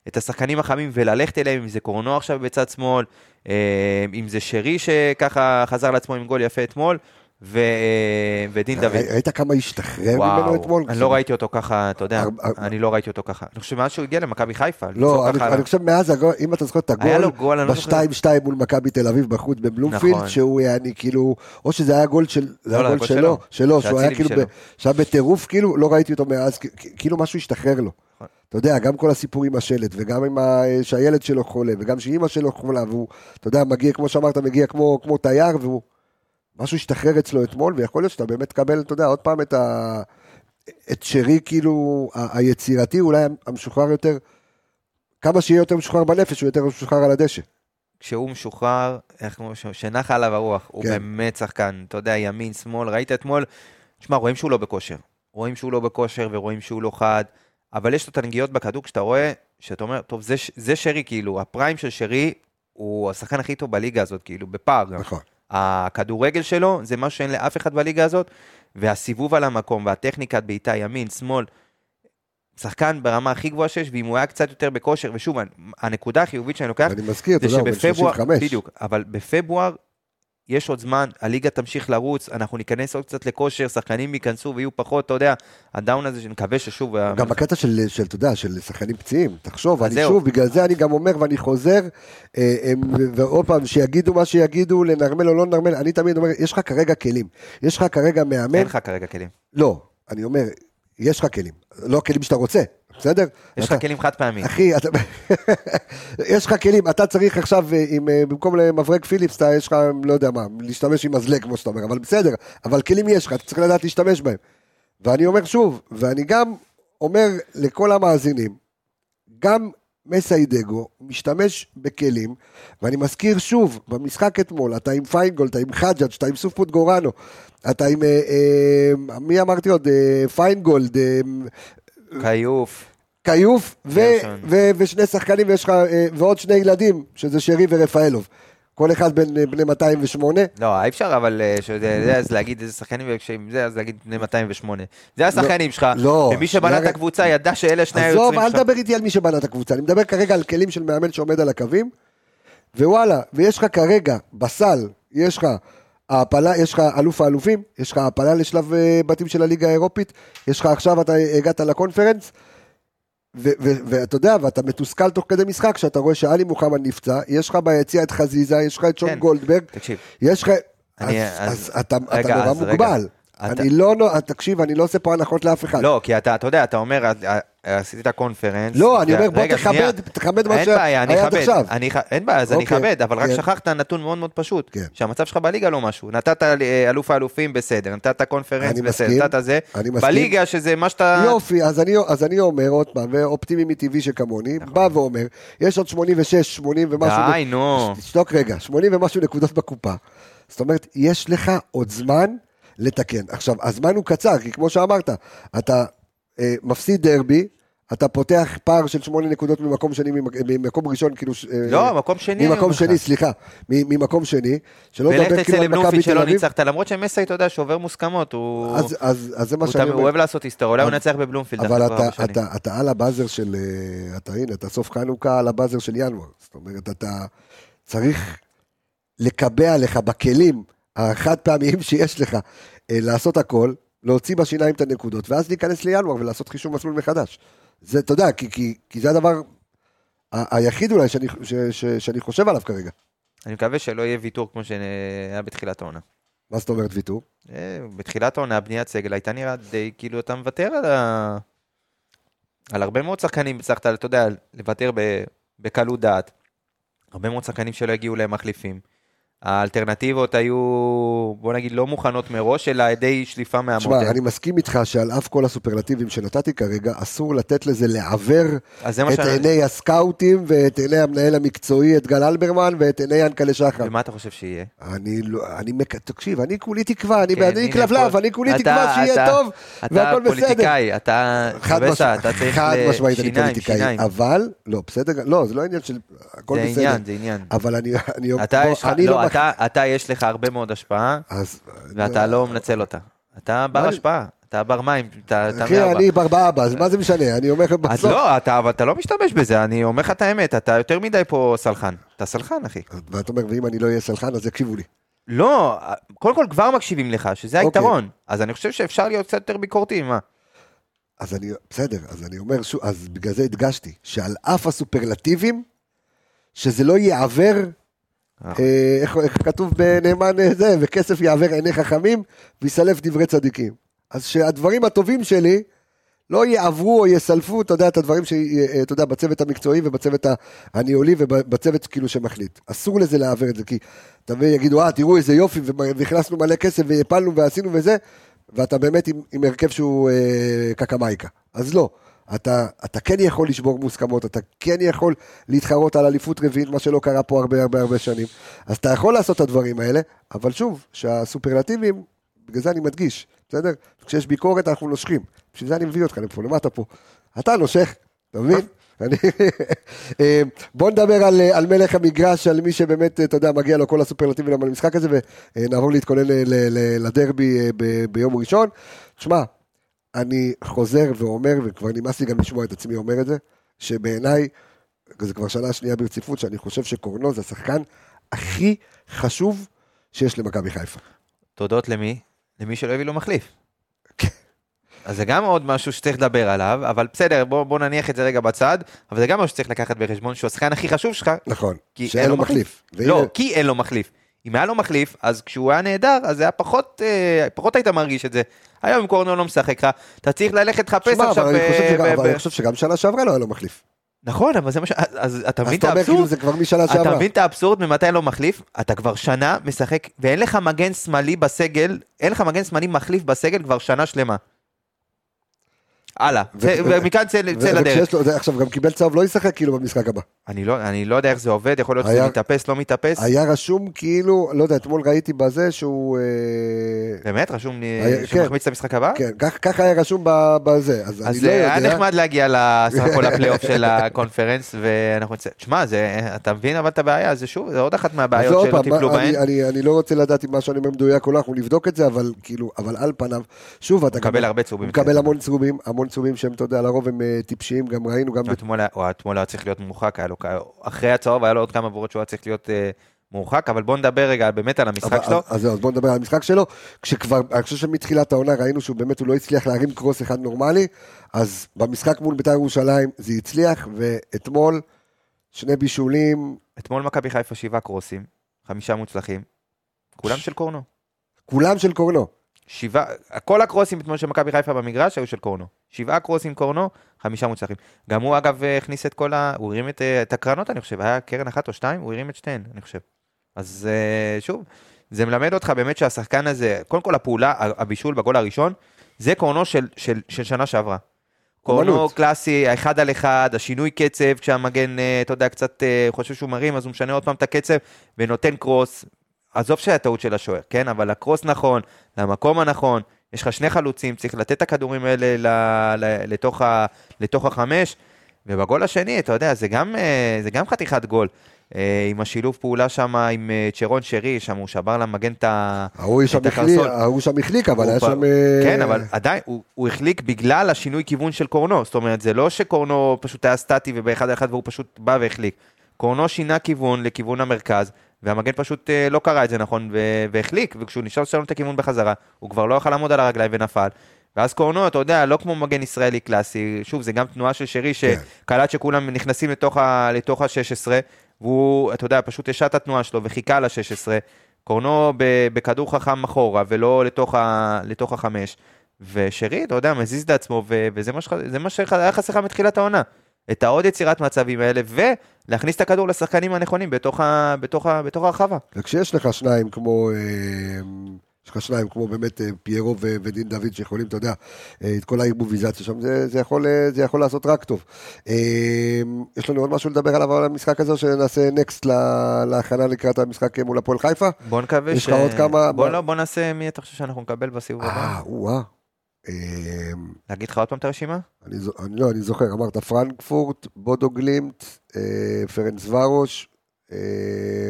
את השחקנים החמים וללכת אליהם, אם זה קורנו עכשיו בצד שמאל, אה, אם זה שרי שככה חזר לעצמו עם גול יפה אתמול, ו, אה, ודין דוד. ראי- ראית כמה השתחרר ממנו אתמול? אני לא ראיתי אותו ככה, אתה יודע, אני לא ראיתי אותו ככה. אני חושב שמאז שהוא הגיע למכבי חיפה, לא, אני, חושב מאז אם אתה זוכר את היה הגול, לא זוכר. ב-2-2 מול מכבי תל אביב בחוץ בבלומפילד, נכון. שהוא יעני כאילו, או שזה היה גול לא, היה לא, שלו, שלו. שהוא היה כאילו, שהיה בטירוף, כאילו, לא ראיתי אותו מאז, כאילו משהו השתחרר לו. נכון. אתה יודע, גם כל הסיפור עם השלט, וגם עם ה... שהילד שלו חולה, וגם שאימא שלו חולה, והוא, אתה יודע, מגיע, כמו שאמרת, מגיע כמו תייר, והוא... משהו השתחרר אצלו אתמול, ויכול להיות שאתה באמת תקבל, אתה יודע, עוד פעם את ה... את שרי, כאילו, ה- היצירתי, אולי המשוחרר יותר, כמה שיהיה יותר משוחרר בנפש, הוא יותר משוחרר על הדשא. כשהוא משוחרר, איך שנחה עליו הרוח, הוא כן. באמת שחקן, אתה יודע, ימין, שמאל, ראית אתמול, תשמע, רואים שהוא לא בכושר. רואים שהוא לא בכושר ורואים שהוא לא חד, אבל יש לו את הנגיעות בכדור, כשאתה רואה, שאתה אומר, טוב, זה, זה שרי, כאילו, הפריים של שרי הוא השחקן הכי טוב בליגה הזאת, כאילו, בפער גם. נכון. הכדורגל שלו זה משהו שאין לאף אחד בליגה הזאת, והסיבוב על המקום והטכניקת בעיטה ימין, שמאל, שחקן ברמה הכי גבוהה שיש, ואם הוא היה קצת יותר בכושר, ושוב, הנקודה החיובית שאני לוקח, אני מזכיר, אתה יודע, הוא בן שבפברואר, 35. בדיוק, אבל בפברואר יש עוד זמן, הליגה תמשיך לרוץ, אנחנו ניכנס עוד קצת לכושר, שחקנים ייכנסו ויהיו פחות, אתה יודע, הדאון הזה שנקווה ששוב, גם בקטע של, של, אתה יודע, של שחקנים פציעים, תחשוב, אני. שוב, בגלל זה אני גם אומר ואני חוזר, אה, ועוד פעם, שיגידו מה שיגידו, לנרמל או לא לנרמל, אני תמיד אומר, יש לך כרגע כלים, יש לך כרגע מאמן, אין לך כרגע כלים. לא, אני אומר, יש לך כלים, לא הכלים שאתה רוצה, בסדר? יש לך כלים חד פעמיים. אחי. *laughs* יש לך כלים, אתה צריך עכשיו, אה, אה, במקום למברג פיליפס, אתה יש לך, לא יודע מה, להשתמש עם מזלג, כמו שאתה אומר, אבל בסדר, אבל כלים יש לך, אתה צריך לדעת להשתמש בהם. ואני אומר שוב, ואני גם אומר לכל המאזינים, גם מסיידגו משתמש בכלים, ואני מזכיר שוב, במשחק אתמול, אתה עם פיינגולד, אתה עם חג'אג', אתה עם סופוט גורנו, אתה עם, אה, אה, מי אמרתי עוד, אה, פיינגולד, אה, כיוף. כיוף ו-. ו- ושני שחקנים ויש לך, אה, ועוד שני ילדים, שזה שרי ורפאלוב. כל אחד בין אה, בני 208. לא, אי אפשר אבל, אה, שזה, זה, אז להגיד איזה שחקנים, וכשעם זה, אז להגיד בני 208. זה השחקנים שלך, לא, ומי שבנה את הקבוצה ידע שאלה שני עזוב, היוצרים אל שלך. תדבר איתי על מי שבנה את הקבוצה, אני מדבר כרגע על כלים של מאמן שעומד על הקווים, ווואלה, ויש לך כרגע בסל, יש לך העפלה, יש לך אלוף האלופים, יש לך העפלה לשלב אה, בתים של הליגה האירופית, יש לך עכשיו, אתה הגעת לקונפרנס, ואתה יודע, ואתה מתוסכל תוך כדי משחק, כשאתה רואה שאלי מוחמד נפצע, יש לך ביציע את חזיזה, יש לך את שון כן. גולדברג, תקשיב, יש לך... אני- אז, אז- אז אתה, רגע, אתה נורא אז רגע. אתה- אני לא, נו- תקשיב, אני לא עושה פה הנחות לאף אחד. לא, כי אתה, אתה יודע, אתה אומר, אה, אה, עשית קונפרנס. לא, אני אומר, בוא. תכבד, תכבד מה אין בעיה, שהיה עד אכבד. עכשיו. אני ח- אין בעיה, אז אני אוקיי, אכבד, אבל רק כן. שכחת נתון מאוד מאוד פשוט. כן. שהמצב שלך בליגה לא משהו. נתת אה, אלוף האלופים בסדר, נתת קונפרנס בסדר, נתת זה. בליגה שזה מה שאתה... יופי, אז אני, אז אני אומר עוד פעם, ואופטימי מטבעי שכמוני, נכון. בא ואומר, יש עוד 86, 80 ומשהו... די, נו. תשתוק רגע, 80 ומשהו נקודות בקופה. זאת אומרת, יש לך עוד זמן לתקן. עכשיו, הזמן הוא קצר, כי כמו שאמרת, אתה אה, מפסיד דרבי, אתה פותח פער של 8 נקודות ממקום שני, ממק- ממקום ראשון, כאילו... אה, לא, מקום שני. ממקום אומר. שני, סליחה, מ- ממקום שני, שלא לדבר כאילו על מכבי תל שלא אביב. ניצחת, למרות שמסי, אתה יודע, שובר מוסכמות, הוא... אז, אז, אז זה מה שאני תמיד- הוא אומר. אוהב לעשות היסטוריה, אולי הוא ינצח בבלומפילד. אבל אתה, שנים. אתה, אתה על הבאזר של, אה, אתה הנה, אתה סוף חנוכה על הבאזר של ינואר. זאת אומרת, אתה צריך לקבע לך בכלים החד פעמיים שיש לך, אה, לעשות הכל, להוציא בשיניים את הנקודות, ואז להיכנס לינואר ולעשות חישוב מסלול מחדש. זה, אתה יודע, כי, כי, כי זה הדבר ה- היחיד אולי שאני, ש, ש, שאני חושב עליו כרגע. אני מקווה שלא יהיה ויתור כמו שהיה בתחילת העונה. מה זאת אומרת ויתור? אה, בתחילת העונה, בניית סגל הייתה נראה די כאילו אתה מוותר על ה... על הרבה מאוד שחקנים, הצלחת, אתה יודע, לוותר ב... בקלות דעת. הרבה מאוד שחקנים שלא הגיעו להם מחליפים. האלטרנטיבות היו, בוא נגיד, לא מוכנות מראש, אלא די שליפה מהמוטר. תשמע, אני מסכים איתך שעל אף כל הסופרלטיבים שנתתי כרגע, אסור לתת לזה לעוור זה את שאני... עיני הסקאוטים ואת עיני המנהל המקצועי, את גל אלברמן, ואת עיני ינקלה שחר. ומה אתה חושב שיהיה? אני לא, אני, מק- תקשיב, אני כולי תקווה, אני כן, הנה, כלבלב, פה- אני כולי אתה- תקווה שיהיה אתה- טוב, אתה והכל בסדר. פוליטיקאי, אתה... חד משמעית, אתה צריך חד ל- משמעית, אני פוליטיקאי. אבל, לא, בסדר, לא, זה לא עניין של, הכל זה בסדר. עניין, זה עניין. אבל אני, אני, אתה אני לא, מח- אתה, אתה יש לך הרבה מאוד השפעה, אז, ואתה לא מנצל אותה. אתה בר השפעה, אתה בר מים, אתה אתה אחי. אני בר באבא, אז מה זה משנה? אני אומר לך בסוף. לא, אתה, אבל אתה לא משתמש בזה, אני אומר לך את האמת, אתה יותר מדי פה סלחן. אתה סלחן, אחי. ואתה אומר, ואם אני לא אהיה סלחן, אז יקשיבו לי. לא, קודם כל כבר מקשיבים לך, שזה אוקיי. היתרון. אז אני חושב שאפשר להיות קצת יותר ביקורתי, מה? אז אני, בסדר, אז אני אומר שוב, אז בגלל זה הדגשתי, שעל אף הסופרלטיבים, שזה לא יעוור, אה. אה, איך, איך כתוב בנאמן אה, זה, וכסף יעוור עיני חכמים, ויסלף דברי צדיקים. אז שהדברים הטובים שלי לא יעברו או יסלפו, אתה יודע, את הדברים שאתה יודע, בצוות המקצועי ובצוות הניהולי ובצוות כאילו שמחליט. אסור לזה לעוור את זה, כי אתה מבין, יגידו, אה, תראו איזה יופי, והכנסנו מלא כסף והפלנו ועשינו וזה, ואתה באמת עם, עם הרכב שהוא אה, קקמייקה. אז לא. אתה, אתה כן יכול לשבור מוסכמות, אתה כן יכול להתחרות על אליפות רביעית, מה שלא קרה פה הרבה הרבה הרבה שנים. אז אתה יכול לעשות את הדברים האלה, אבל שוב, שהסופרלטיבים, בגלל זה אני מדגיש, בסדר? כשיש ביקורת אנחנו נושכים. בשביל זה אני מביא אותך לפה, למה אתה פה? אתה נושך, אתה מבין? אני... *laughs* אה, בוא נדבר על, אה, על מלך המגרש, על מי שבאמת, אתה יודע, מגיע לו כל הסופרלטיבים למשחק הזה, ונעבור להתכונן לדרבי אה, ביום ראשון. תשמע, אני חוזר ואומר, וכבר נמאס לי גם לשמוע את עצמי אומר את זה, שבעיניי, זה כבר שנה שנייה ברציפות, שאני חושב שקורנו זה השחקן הכי חשוב שיש למכבי חיפה. תודות למי? למי שלא הביא לו מחליף. כן. אז זה גם עוד משהו שצריך לדבר עליו, אבל בסדר, בוא, בוא נניח את זה רגע בצד, אבל זה גם משהו שצריך לקחת בחשבון, שהוא השחקן הכי חשוב שלך, נכון, שאין לו מחליף. לא, והנה- כי אין לו מחליף. אם היה לו מחליף, אז כשהוא היה נהדר, אז זה היה פחות, אה, פחות היית מרגיש את זה. היום אם קורנו לא משחק לך, אתה צריך ללכת לחפש עכשיו... אבל אני חושב ב- שגם- ב- אבל ב- אני חושב שגם שנה שעברה לא היה לו מחליף. נכון, אבל זה מה ש... אז, אז אתה אז מבין את אתה אומר כאילו האבסורד? זה כבר משנה אתה. מבין את האבסורד ממתי לו מחליף? אתה כבר שנה משחק, ואין לך מגן שמאלי בסגל, אין לך מגן שמאלי מחליף בסגל כבר שנה שלמה. הלאה, ומכאן צא לדרך. עכשיו גם קיבל צהוב, לא ישחק כאילו במשחק הבא. אני לא, אני לא יודע איך זה עובד, יכול להיות שזה היה- מתאפס, לא מתאפס. היה רשום כאילו, לא יודע, אתמול ראיתי בזה שהוא... אה, באמת? רשום היה- שהוא כן. מחמיץ את המשחק הבא? כן, כך- ככה היה רשום בזה, אז אני אז לא אה, היה יודע. נחמד להגיע לסך הכל לפלייאוף של *laughs* הקונפרנס, ואנחנו נצא... תשמע, זה- אתה מבין אבל את הבעיה, זה שוב, זה עוד אחת אז מהבעיות שלא טיפלו בהן. אני- אני אני לא רוצה לדעת אם מה שאני אומר מדויק או לא, אנחנו נבדוק את זה, אבל כאילו, אבל על פניו, שוב, אתה מקבל הרבה צהובים. מקבל המון צהובים, המון צהובים שהם, אתה יודע, לרוב הם אה, טיפשיים, גם ראינו, גם... אתמול היה- צריך להיות מורחק, אחרי הצהוב היה לו עוד כמה עבורות שהוא היה צריך להיות אה, מורחק, אבל בוא נדבר רגע באמת על המשחק אבל- שלו. אז- אז זהו, אז בוא נדבר על המשחק שלו. כשכבר, אני חושב שמתחילת העונה ראינו שהוא באמת, הוא לא הצליח להרים קרוס אחד נורמלי, אז במשחק מול בית"ר ירושלים זה הצליח, ואתמול שני בישולים, אתמול מכבי חיפה שבעה קרוסים, חמישה מוצלחים, כולם של קורנו. כולם של קורנו. שבעה, כל הקרוסים אתמול של מכבי חיפה במגרש היו של קורנו. שבעה קרוסים קורנו, חמישה מוצלחים. גם הוא אגב הכניס את כל ה... הוא הרים את, אה, את הקרנות, אני חושב, היה קרן אחת או שתיים, הוא הרים את שתיהן, אני חושב. אז אה, שוב, זה מלמד אותך באמת שהשחקן הזה, קודם כל הפעולה, הבישול בגול הראשון, זה קורנו של, של, של שנה שעברה. קורנו אומנות. קלאסי, האחד על אחד, השינוי קצב, כשהמגן, אה, אתה יודע, קצת אה, חושב שהוא מרים, אז הוא משנה עוד פעם את הקצב, ונותן קרוס. עזוב שהיה טעות של השוער, כן? אבל הקרוס נכון, למקום הנכון, יש לך שני חלוצים, צריך לתת את הכדורים האלה ל, ל, לתוך, ה, לתוך החמש, ובגול השני, אתה יודע, זה גם, אה, זה גם חתיכת גול. אה, עם השילוב פעולה שם עם אה, צ'רון שרי, שם הוא שבר למגן את ה... ההוא שם החליק, הקרסול. ההוא שם החליק, אבל היה שם... כן, אבל עדיין, הוא, הוא החליק בגלל השינוי כיוון של קורנו. זאת אומרת, זה לא שקורנו פשוט היה סטטי ובאחד על אחד והוא פשוט בא והחליק. קורנו שינה כיוון לכיוון המרכז, והמגן פשוט אה, לא קרא את זה נכון והחליק, וכשהוא נשאר לשנות את הכיוון בחזרה, הוא כבר לא יכל לעמוד על הרגליים ונפל. ואז קורנו, אתה יודע, לא כמו מגן ישראלי קלאסי, שוב, זה גם תנועה של שרי שקלט שכולם נכנסים לתוך ה- לתוך ה-16, והוא, אתה יודע, פשוט השעה את התנועה שלו וחיכה ל-16. קורנו בכדור חכם אחורה, ולא לתוך, ה- לתוך החמש. ושרי, אתה יודע, מזיז את עצמו, ו- וזה מה שהיה חסר לך מתחילת העונה. את העוד יצירת מצבים האלה, ולהכניס את הכדור לשחקנים הנכונים בתוך, ה- בתוך, ה- בתוך הרחבה. וכשיש לך שניים כמו... אה, יש לך שניים כמו באמת אה, פיירו ו- ודין דוד שיכולים, אתה יודע, אה, את כל הערבוביזציה שם, זה, זה, יכול, זה יכול לעשות רק טוב. יש לנו עוד משהו לדבר עליו על המשחק הזה, שנעשה נקסט לה- להכנה לקראת המשחק מול הפועל חיפה? בוא נקווה יש לך עוד כמה- בוא, לא, בוא נעשה מי אתה חושב שאנחנו נקבל בסיבוב הבא. אה. אה, להגיד לך עוד פעם את הרשימה? אני, לא, אני זוכר, אמרת פרנקפורט, בודו גלימט, אה, פרנס ורוש, אה,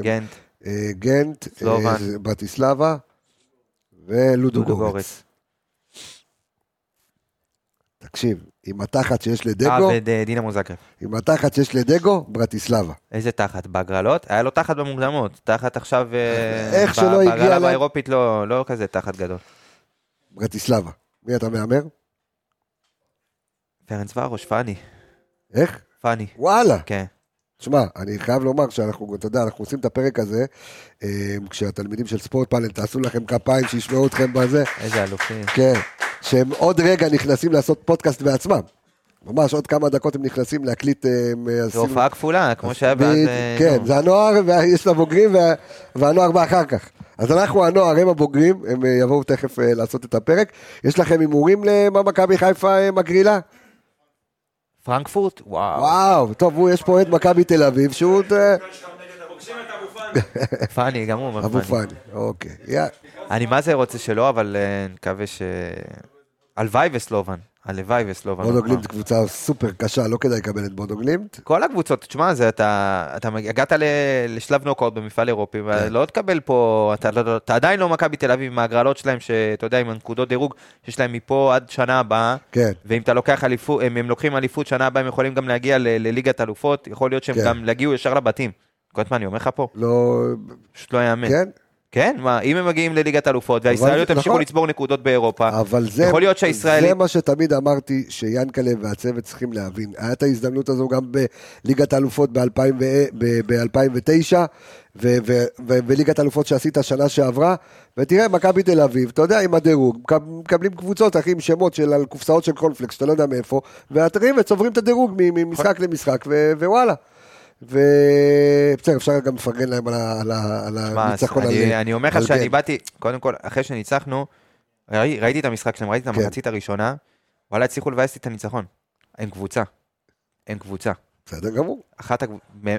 גנט, אה, גנט. אה, ברטיסלבה ולודו גורץ. תקשיב, עם התחת שיש אה, לדגו, ודינמו זאגרב. עם התחת שיש לדגו, ברטיסלבה. איזה תחת? בהגרלות? היה לו תחת במוקדמות. תחת עכשיו... אה, איך שלא הגיע בהגרלה באירופית לא לא כזה תחת גדול. ברטיסלבה. מי אתה מהמר? פרנס ורוש, פאני. איך? פאני. וואלה. כן. שמע, אני חייב לומר שאנחנו, אתה יודע, אנחנו עושים את הפרק הזה, אה, כשהתלמידים של ספורט פאנל, תעשו לכם כפיים, שישמעו אתכם בזה. איזה אלופים. כן, שהם עוד רגע נכנסים לעשות פודקאסט בעצמם. ממש עוד כמה דקות הם נכנסים להקליט... אה, אה, זו הופעה כפולה, כמו שהיה ואז... אה, כן. זה הנוער, ויש את הבוגרים, וה- והנוער בא אחר כך. אז אנחנו הנוער, הם הבוגרים, הם יבואו תכף לעשות את הפרק. יש לכם הימורים למה מכבי חיפה מגרילה? פרנקפורט? וואו. וואו, טוב, יש פה אוהד מכבי תל אביב, שהוא *laughs* פאני, גם הוא אומר אבו פאני. פאני, אוקיי. אני מה זה רוצה שלא, אבל נקווה ש... הלוואי וסלובן. הלוואי וסלובן. בודו עוד פעם. גלימט קבוצה סופר קשה, לא כדאי לקבל את בודו גלימט. כל הקבוצות, תשמע, זה אתה, אתה הגעת ל, לשלב נוקאוט במפעל אירופי, ולא תקבל פה, אתה, לא- אתה עדיין לא מכבי תל אביב עם ההגרלות שלהם, שאתה יודע, עם הנקודות דירוג שיש להם מפה עד שנה הבאה, כן, ואם אתה לוקח אליפות, הם, הם לוקחים אליפות שנה הבאה, הם יכולים גם להגיע ל, לליגת אלופות, יכול להיות שהם כן. גם יגיעו ישר לבתים. אתה יודע מה אני אומר לך פה? לא... פשוט לא יאמן. כן, כן, מה, אם הם מגיעים לליגת אלופות, והישראליות ימשיכו נכון. לצבור נקודות באירופה, אבל זה, יכול להיות שהישראלים- זה מה שתמיד אמרתי, שיאנקל'ה והצוות צריכים להבין. היה את ההזדמנות הזו גם בליגת האלופות ב-2009, וליגת האלופות שעשית שנה שעברה, ותראה, מכבי תל אביב, אתה יודע, עם הדירוג, מקב- מקבלים קבוצות, אחי, עם שמות של על קופסאות של קורנפלקס, שאתה לא יודע מאיפה, ואתרים וצוברים את הדירוג ממשחק למשחק, ווואלה. ובסדר, אפשר גם לפרגן להם על הניצחון. אני, אומר לך שאני. באתי, קודם כל, אחרי שניצחנו, ראי, ראיתי את המשחק שלהם, ראיתי את כן. המחצית הראשונה, וואלה, הצליחו לבאס לי את הניצחון. הם קבוצה. הם קבוצה. בסדר גמור. אחת,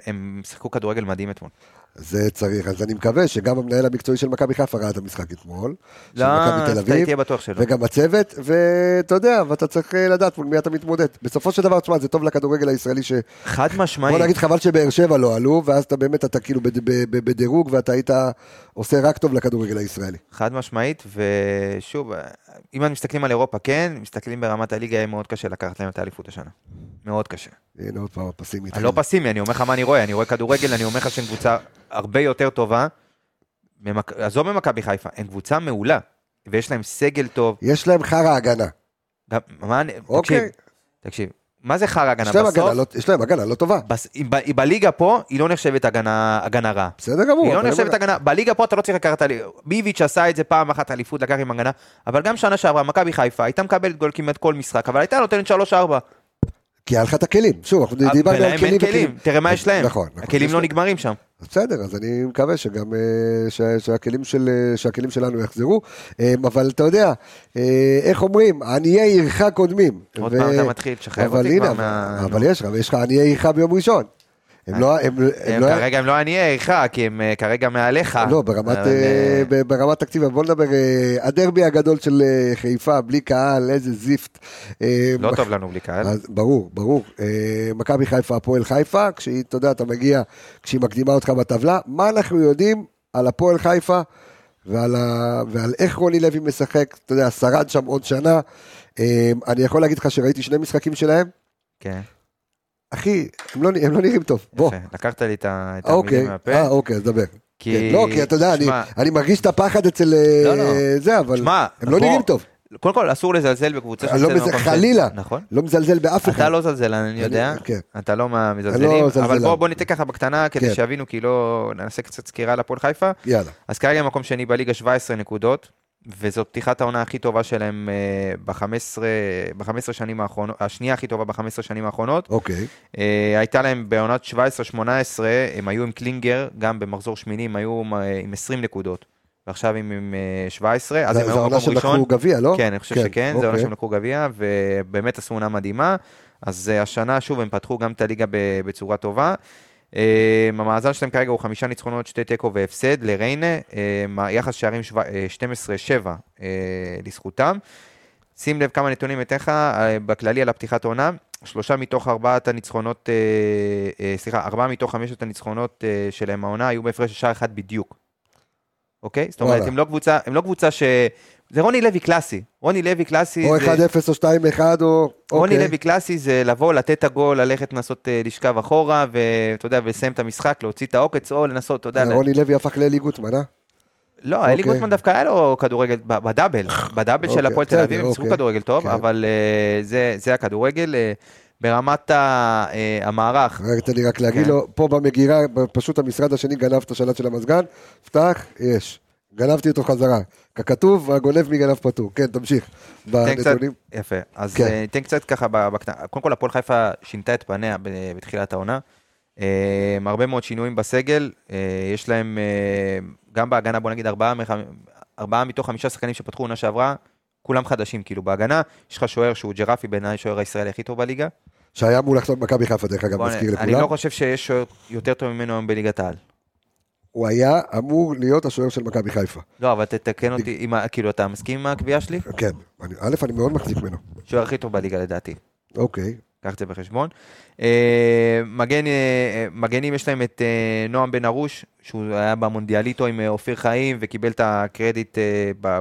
הם שיחקו כדורגל מדהים אתמול. זה צריך, אז אני מקווה שגם המנהל המקצועי של מכבי חיפה ראה את המשחק אתמול, של לא, מכבי תל אביב. וגם הצוות, ואתה יודע, ואתה צריך אה, לדעת מול מי אתה מתמודד. בסופו של דבר, תשמע, זה טוב לכדורגל הישראלי, ש... חד משמעית. בוא נגיד חבל שבאר שבע לא עלו, ואז אתה באמת, אתה כאילו בדירוג, ואתה היית עושה רק טוב לכדורגל הישראלי. חד משמעית, ושוב, אם אנחנו מסתכלים על אירופה, כן, מסתכלים ברמת הליגה, יהיה מאוד קשה לקחת להם את האליפות השנה. מאוד קשה. הנה עוד פעם הפסימית. אני לא פסימי, אני אומר לך מה אני רואה, אני רואה כדורגל, אני אומר לך שהם קבוצה הרבה יותר טובה. עזוב ממכבי חיפה, הם קבוצה מעולה, ויש להם סגל טוב. יש להם חרא הגנה. גם, מה אוקיי. תקשיב, תקשיב, מה זה חרא הגנה יש להם בסוף? הגנה לא- יש להם הגנה לא טובה. בס... ב- בליגה פה, היא לא נחשבת הגנה, הגנה רעה. בסדר גמור. היא לא נחשבת הגנה, בליגה פה אתה לא צריך לקחת, ביביץ' עשה את זה פעם אחת אליפות, לקח עם הגנה, אבל גם שנה שעברה, מכבי חיפה, הייתה מקבלת גול כמעט כל משחק, אבל הייתה נותנת 3-4. כי היה לך את הכלים. שוב, אנחנו דיברנו על אה, ולהם כלים אין כלים, תראה מה יש להם. נכון. נכון. הכלים יש לא. נגמרים שם. בסדר, אז אני מקווה שגם, אה, ש- שהכלים של- אה, שהכלים שלנו יחזרו. אה, אבל אתה יודע, איך אומרים, עניי עירך קודמים. עוד ו- פעם אתה מתחיל, תשחרר אבל אותי כבר אבל- מה... אבל יש לך, ויש לך עניי עירך ביום ראשון. הם לא... הם- הם הם לא- כרגע הם לא עניי עירך, כי הם אה, כרגע מעליך. לא, ברמת, אבל, ב- ברמת תקציב, בוא נדבר, אה, הדרבי הגדול של אה, חיפה, בלי קהל, איזה זיפט. אה, לא מח- טוב לנו בלי קהל. אז ברור, ברור. אה, מכבי חיפה, הפועל חיפה, כשהיא, אתה יודע, אתה מגיע, כשהיא מקדימה אותך בטבלה, מה אנחנו יודעים על הפועל חיפה ועל, ה... ועל איך רוני לוי משחק, אתה יודע, שרד שם עוד שנה. אה, אני יכול להגיד לך שראיתי שני משחקים שלהם, כן, אחי, הם לא, הם לא נראים טוב, בוא. יפה. לקחת לי את ה- את אוקיי, המילים מהפה. אה, אוקיי, אז דבר. כי... כן, לא, כי אתה יודע, אני, שמע, אני מרגיש את הפחד אצל אה, לא, לא. זה, אבל שמע, הם לא בוא- נראים טוב. קודם כל, אסור לזלזל בקבוצה אני לא של- חלילה. נכון. לא מזלזל באף אחד. אתה לא זלזל, אני יודע. כן. אתה לא אני מהמזלזלים. לא אבל זלזלן. בוא בוא ניתן ככה בקטנה, כדי כן. שיבינו, כי לא... נעשה קצת סקירה על הפועל חיפה. יאללה. אז כרגע מקום שני בליגה 17 נקודות, וזאת פתיחת העונה הכי טובה שלהם ב-15 שנים האחרונות, השנייה הכי טובה ב-15 שנים האחרונות. אוקיי. אה, הייתה להם בעונת 17-18, הם היו עם קלינגר, גם במחזור שמיני, הם היו אה, עם 20 נקודות. ועכשיו הם עם אה, 17, אז הם זה היו העונה במקום שהם ראשון. לקחו גביע, לא? כן, אני חושב שכן, זה העונה אוקיי. שהם לקחו גביע, ובאמת עשו עונה מדהימה. אז אה, השנה, שוב, הם פתחו גם את הליגה בצורה טובה. אה, המאזן שלהם כרגע הוא חמישה ניצחונות, שתי תיקו והפסד לריינה, אה, יחס שערים שו- אה, 12-7 אה, לזכותם. שים לב כמה נתונים אתן לך אה, בכללי על הפתיחת עונה. שלושה מתוך ארבעת הניצחונות, אה, אה, סליחה, ארבעה מתוך חמשת הניצחונות אה, שלהם העונה היו בהפרש של שער אחד בדיוק. אוקיי? זאת אומרת. הם לא קבוצה, הם לא קבוצה ש... זה רוני לוי קלאסי. רוני לוי קלאסי או זה... 1-0 או 2-1 או... רוני אוקיי. לוי קלאסי זה לבוא, לתת את הגול, ללכת לנסות אה, לשכב אחורה, ואתה יודע, ולסיים את המשחק, להוציא את העוקץ, או לנסות, אתה יודע... ל- רוני לוי הפך לאלי גוטמן, אה? לא, אלי אוקיי. גוטמן דווקא היה לו כדורגל בדאבל, בדאבל של אוקיי, הפועל תל אביב, הם שיחקו אוקיי. כדורגל טוב, כן. אבל אה, זה- זה הכדורגל. אה, ברמת אה, המערך, רק תן לי רק להגיד כן. לו, פה במגירה, פשוט המשרד השני גנב את השלט של המזגן, פתח, יש. גנבתי אותו חזרה. ככתוב, הגונב מגנב פתור. כן, תמשיך. תן קצת, בנתונים. יפה, אז כן. אה, ניתן קצת ככה, בקטנה. קודם כל הפועל חיפה שינתה את פניה בתחילת העונה. אה, הרבה מאוד שינויים בסגל, אה, יש להם אה, גם בהגנה, בוא נגיד ארבעה, ארבעה מתוך חמישה שחקנים שפתחו עונה שעברה, כולם חדשים, כאילו בהגנה, יש לך שוער שהוא ג'רפי בעיניי שוער הישראלי הכי טוב בליגה. שהיה אמור לחתום במכבי חיפה, דרך אגב, מזכיר אני לכולם. לא חושב שיש שוער יותר טוב ממנו היום בליגת העל. הוא היה אמור להיות השוער של מכבי חיפה. לא, אבל תתקן אותי, אם כאילו, אתה מסכים עם הקביעה שלי? כן. אני- א', אני מאוד מחזיק ממנו. שוער הכי טוב בליגה לדעתי. אוקיי. קח את זה בחשבון. אה, מגן, אה, מגנים יש להם את אה, נועם בן ארוש, שהוא היה במונדיאליטו עם אופיר חיים וקיבל את הקרדיט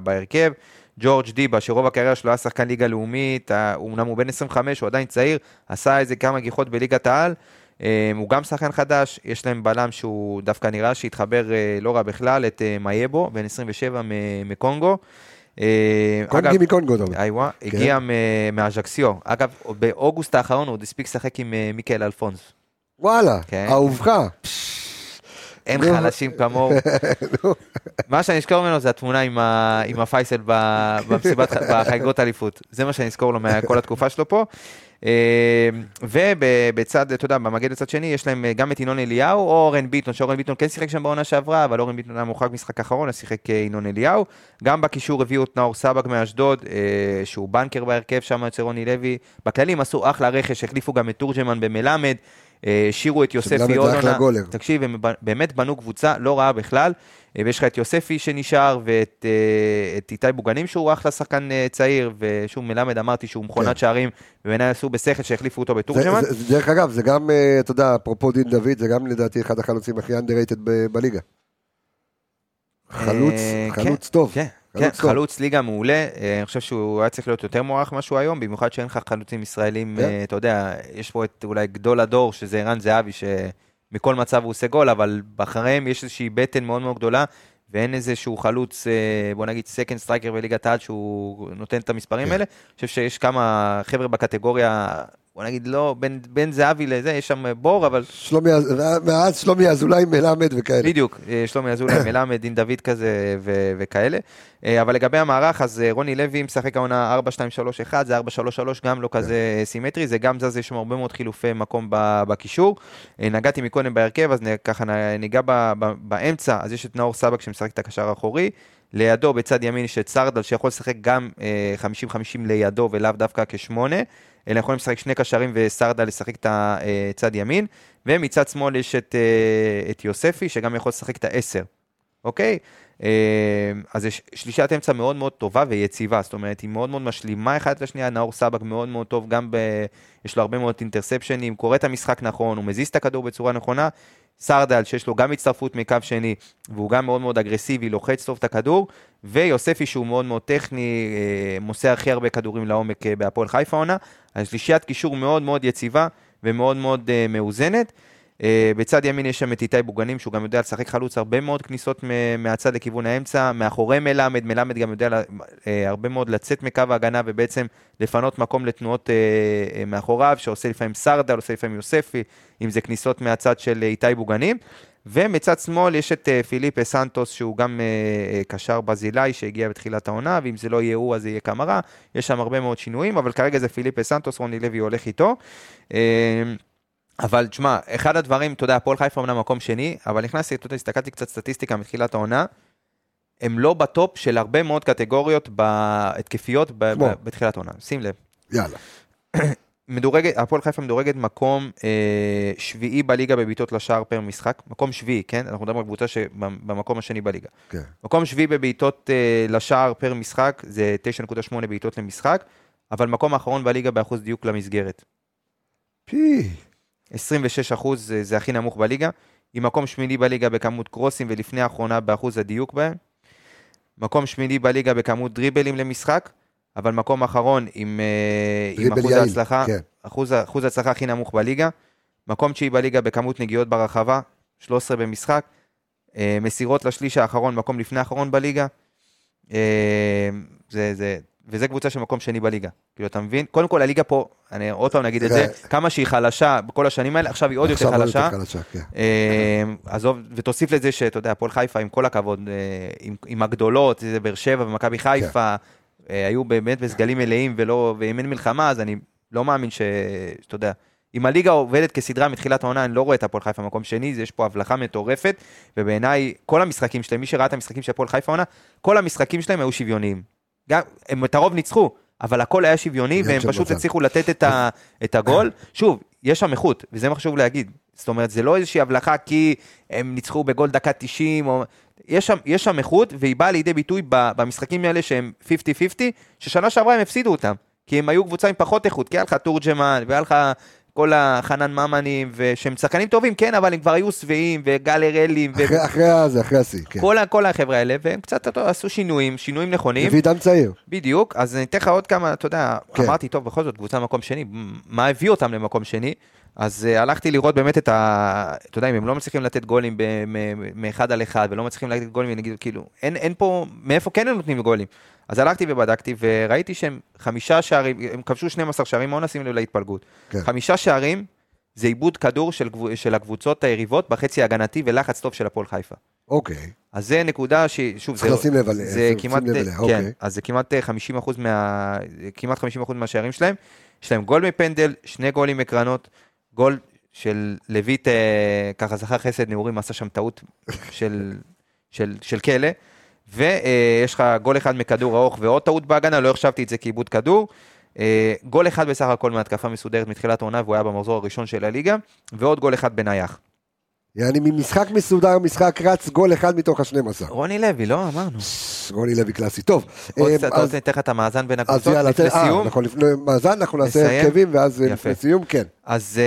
בהרכב. ג'ורג' דיבה, שרוב הקריירה שלו היה שחקן ליגה לאומית, אומנם הוא בן 25, הוא עדיין צעיר, עשה איזה כמה גיחות בליגת העל. אה, הוא גם שחקן חדש, יש להם בלם שהוא דווקא נראה שהתחבר אה, לא רע בכלל, את אה, מייבו, בן 27 מ- מקונגו. קונגי מקונגו, אתה אומר. איווה, הגיע מ- מהז'קסיו. אגב, באוגוסט האחרון הוא עוד הספיק לשחק עם מיקאל אלפונס. וואלה, כן. אהובך. אין. חלשים כמוהו. *laughs* מה שאני אזכור ממנו זה התמונה עם הפייסל במסיבת, בחגיגות אליפות. זה מה שאני אזכור לו מכל התקופה שלו פה. אה, ובצד, אתה יודע, במגן בצד שני, יש להם אה, גם את ינון אליהו או אורן ביטון, שאורן ביטון כן שיחק שם בעונה שעברה, אבל אורן ביטון היה מורחק משחק אחרון, אז שיחק אה, ינון אליהו. גם בקישור הביאו את נאור סבג מאשדוד, אה, שהוא בנקר בהרכב שם אצל רוני לוי. בכללי הם עשו אחלה רכש, החליפו גם את תורג'מן במלמד, השאירו את יוספי. גולר. תקשיב, הם באמת בנו קבוצה לא רעה בכלל, ויש לך את יוספי שנשאר, ואת אה, איתי בוגנים שהוא אחלה שחקן אה, צעיר, ושוב מלמד אמרתי שהוא מכונת כן. שערים, ובעיניי עשו בשכל שהחליפו אותו בתורג'מן. דרך אגב, זה גם, אה, אתה יודע, אפרופו דין דוד, זה גם לדעתי אחד החלוצים הכי underrated בליגה. חלוץ, אה, חלוץ כן, טוב. כן, כן, חלוץ טוב. חלוץ ליגה מעולה, אה, אני חושב שהוא היה צריך להיות יותר מוערך ממה שהוא היום, במיוחד שאין לך חלוצים ישראלים, כן. אה, אתה יודע, יש פה את אולי גדול הדור, שזה ערן זהבי, שמכל מצב הוא עושה גול, אבל אחריהם יש איזושהי בטן מאוד מאוד גדולה, ואין איזשהו חלוץ, אה, בוא נגיד second striker בליגת העל, שהוא נותן את המספרים כן. האלה. אני חושב שיש כמה חבר'ה בקטגוריה, בוא נגיד לא, בין, בין זהבי לזה, יש שם בור, אבל שלומי, אז- מאז שלומי אזולאי מלמד וכאלה. בדיוק, אה, שלומי אזולאי, *coughs* מלמד, דין דוד כזה ו- וכאלה. אה, אבל לגבי המערך, אז אה, רוני לוי משחק העונה 4-2-3-1, זה 4-3-3, גם לא כזה סימטרי, זה גם זז, יש שם הרבה מאוד חילופי מקום בקישור. אה, נגעתי מקודם בהרכב, אז ככה ניגע ב- ב- באמצע, אז יש את נאור סבק שמשחק את הקשר האחורי. לידו בצד ימין יש את סרדל שיכול לשחק גם אה, 50-50 לידו ולאו דווקא כשמונה, אלא יכולים לשחק שני קשרים וסרדל לשחק את הצד ימין, ומצד שמאל יש את, אה, את יוספי שגם יכול לשחק את העשר, אוקיי? אה, אז יש שלישת אמצע מאוד מאוד טובה ויציבה, זאת אומרת היא מאוד מאוד משלימה אחת את השנייה, נאור סבק מאוד מאוד טוב, גם ב... יש לו הרבה מאוד אינטרספשנים, קורא את המשחק נכון, הוא מזיז את הכדור בצורה נכונה. סרדל, שיש לו גם הצטרפות מקו שני, והוא גם מאוד מאוד אגרסיבי, לוחץ טוב את הכדור, ויוספי שהוא מאוד מאוד טכני, אה, מוסר הכי הרבה כדורים לעומק אה, בהפועל חיפה עונה. אז שלישיית קישור מאוד מאוד יציבה ומאוד מאוד אה, מאוזנת. אה, בצד ימין יש שם את איתי בוגנים, שהוא גם יודע לשחק חלוץ הרבה מאוד כניסות מהצד לכיוון האמצע, מאחורי מלמד, מלמד גם יודע אה, הרבה מאוד לצאת מקו ההגנה ובעצם לפנות מקום לתנועות אה, מאחוריו, שעושה לפעמים סרדל, עושה לפעמים יוספי, אם זה כניסות מהצד של איתי בוגנים. ומצד שמאל יש את פיליפה סנטוס, שהוא גם קשר ברזילאי שהגיע בתחילת העונה, ואם זה לא יהיה הוא אז זה יהיה קמרה. יש שם הרבה מאוד שינויים, אבל כרגע זה פיליפה סנטוס, רוני לוי הולך איתו. אבל תשמע, אחד הדברים, אתה יודע, הפועל חיפה אמנם מקום שני, אבל נכנסתי, אתה יודע, הסתכלתי קצת סטטיסטיקה מתחילת העונה, הם לא בטופ של הרבה מאוד קטגוריות? ב- בתחילת העונה. שים לב. יאללה. *coughs* מדורגת, הפועל חיפה מדורגת מקום אה, שביעי בליגה בבעיטות לשער פר משחק, מקום שביעי, כן? אנחנו מדברים על קבוצה שבמקום השני בליגה. כן. מקום שביעי בבעיטות אה, לשער פר משחק, זה 9.8 בעיטות למשחק, אבל מקום האחרון בליגה באחוז דיוק למסגרת. פי. 26 אחוז זה, זה הכי נמוך בליגה, עם מקום שמיני בליגה בכמות קרוסים ולפני האחרונה באחוז הדיוק בהם. מקום שמיני בליגה בכמות דריבלים למשחק, אבל מקום אחרון עם, אה, עם אחוז יעיל, ההצלחה, כן. אחוז, אחוז ההצלחה הכי נמוך בליגה. מקום תשיעי בליגה בכמות נגיעות ברחבה, 13 במשחק. אה, מסירות לשליש האחרון, מקום לפני האחרון בליגה. אה, זה, זה, וזה קבוצה של מקום שני בליגה. כאילו, אתה מבין? קודם כל, הליגה פה, אני עוד פעם נגיד את זה. כמה שהיא חלשה בכל השנים האלה, עכשיו היא עוד יותר חלשה. כן. אה, עזוב, ותוסיף לזה שאתה יודע, הפועל חיפה, עם כל הכבוד, אה, עם, הגדולות, זה באר שבע ומכבי חיפה, אה, היו באמת בסגלים מלאים ואם אין מלחמה, אז אני לא מאמין. שאתה יודע, אם הליגה עובדת כסדרה מתחילת העונה, אני לא רואה את הפועל חיפה במקום שני, יש פה הבלחה מטורפת, ובעיניי, כל המשחקים שלהם, מי שראה את המשחקים של הפועל חיפה העונה, כל המשחקים שלהם היו שוויוניים. גם, הם את הרוב ניצחו, אבל הכל היה שוויוני, והם פשוט. הצליחו לתת את, ה, *laughs* את הגול. שוב, יש שם איכות, וזה מה חשוב להגיד. זאת אומרת, זה לא איזושהי הבלחה כי הם ניצחו בגול דקה 90, או... יש שם, יש שם איכות, והיא באה לידי ביטוי במשחקים האלה שהם 50-50, ששנה שעברה הם הפסידו אותם. כי הם היו קבוצה עם פחות איכות, כי היה לך תורג'מן, והיה לך כל החנן ממנים, ושהם שחקנים טובים, כן, אבל הם כבר היו שבעים, וגל הראלים, אחרי- אחרי הזה, אחרי השיא, כן. וכל ה- כל החבר'ה האלה, והם קצת יודע, עשו שינויים, שינויים נכונים. הביא דם צעיר. בדיוק, אז אני אתן לך עוד כמה, אתה יודע, כן. כן. אמרתי, טוב, בכל זאת, קבוצה במקום שני, מה הביא אותם למקום שני? אז uh, הלכתי לראות באמת את ה... אתה יודע, אם הם לא מצליחים לתת גולים מאחד על אחד, ולא מצליחים לתת גולים, נגיד, כאילו, אין, אין פה, מאיפה כן הם נותנים גולים? אז הלכתי ובדקתי, וראיתי שהם חמישה שערים, הם כבשו 12 שערים, בואו נשים לב להתפלגות. כן. חמישה שערים זה עיבוד כדור של, של הקבוצות היריבות בחצי ההגנתי ולחץ טוב של הפועל חיפה. אוקיי. אז זה נקודה ש... שוב, צריך לשים לב עליה, זה כמעט, לב אליה, כן, אוקיי. אז זה כמעט 50% מה... כמעט 50% מהשערים שלהם. יש להם גול מפנדל, שני גולים מקרנות, גול של לויט, אה, ככה זכר חסד נעורים, עשה שם טעות של, של, של כלא. ויש לך גול אחד מכדור ארוך ועוד טעות בהגנה, לא החשבתי את זה כעיבוד כדור. אה, גול אחד בסך הכל מהתקפה מסודרת מתחילת העונה, והוא היה במחזור הראשון של הליגה, ועוד גול אחד בנייח. יעני ממשחק מסודר, משחק רץ, גול אחד מתוך ה-12. רוני לוי, לא? אמרנו. רוני לוי קלאסי. טוב, עוד אה, קצת, רוצה לתת לך את המאזן בין הקבוצות לפני אה, סיום? נכון, לפני מאזן, אנחנו נעשה? הרכבים, ואז אה. לפני סיום, כן. אז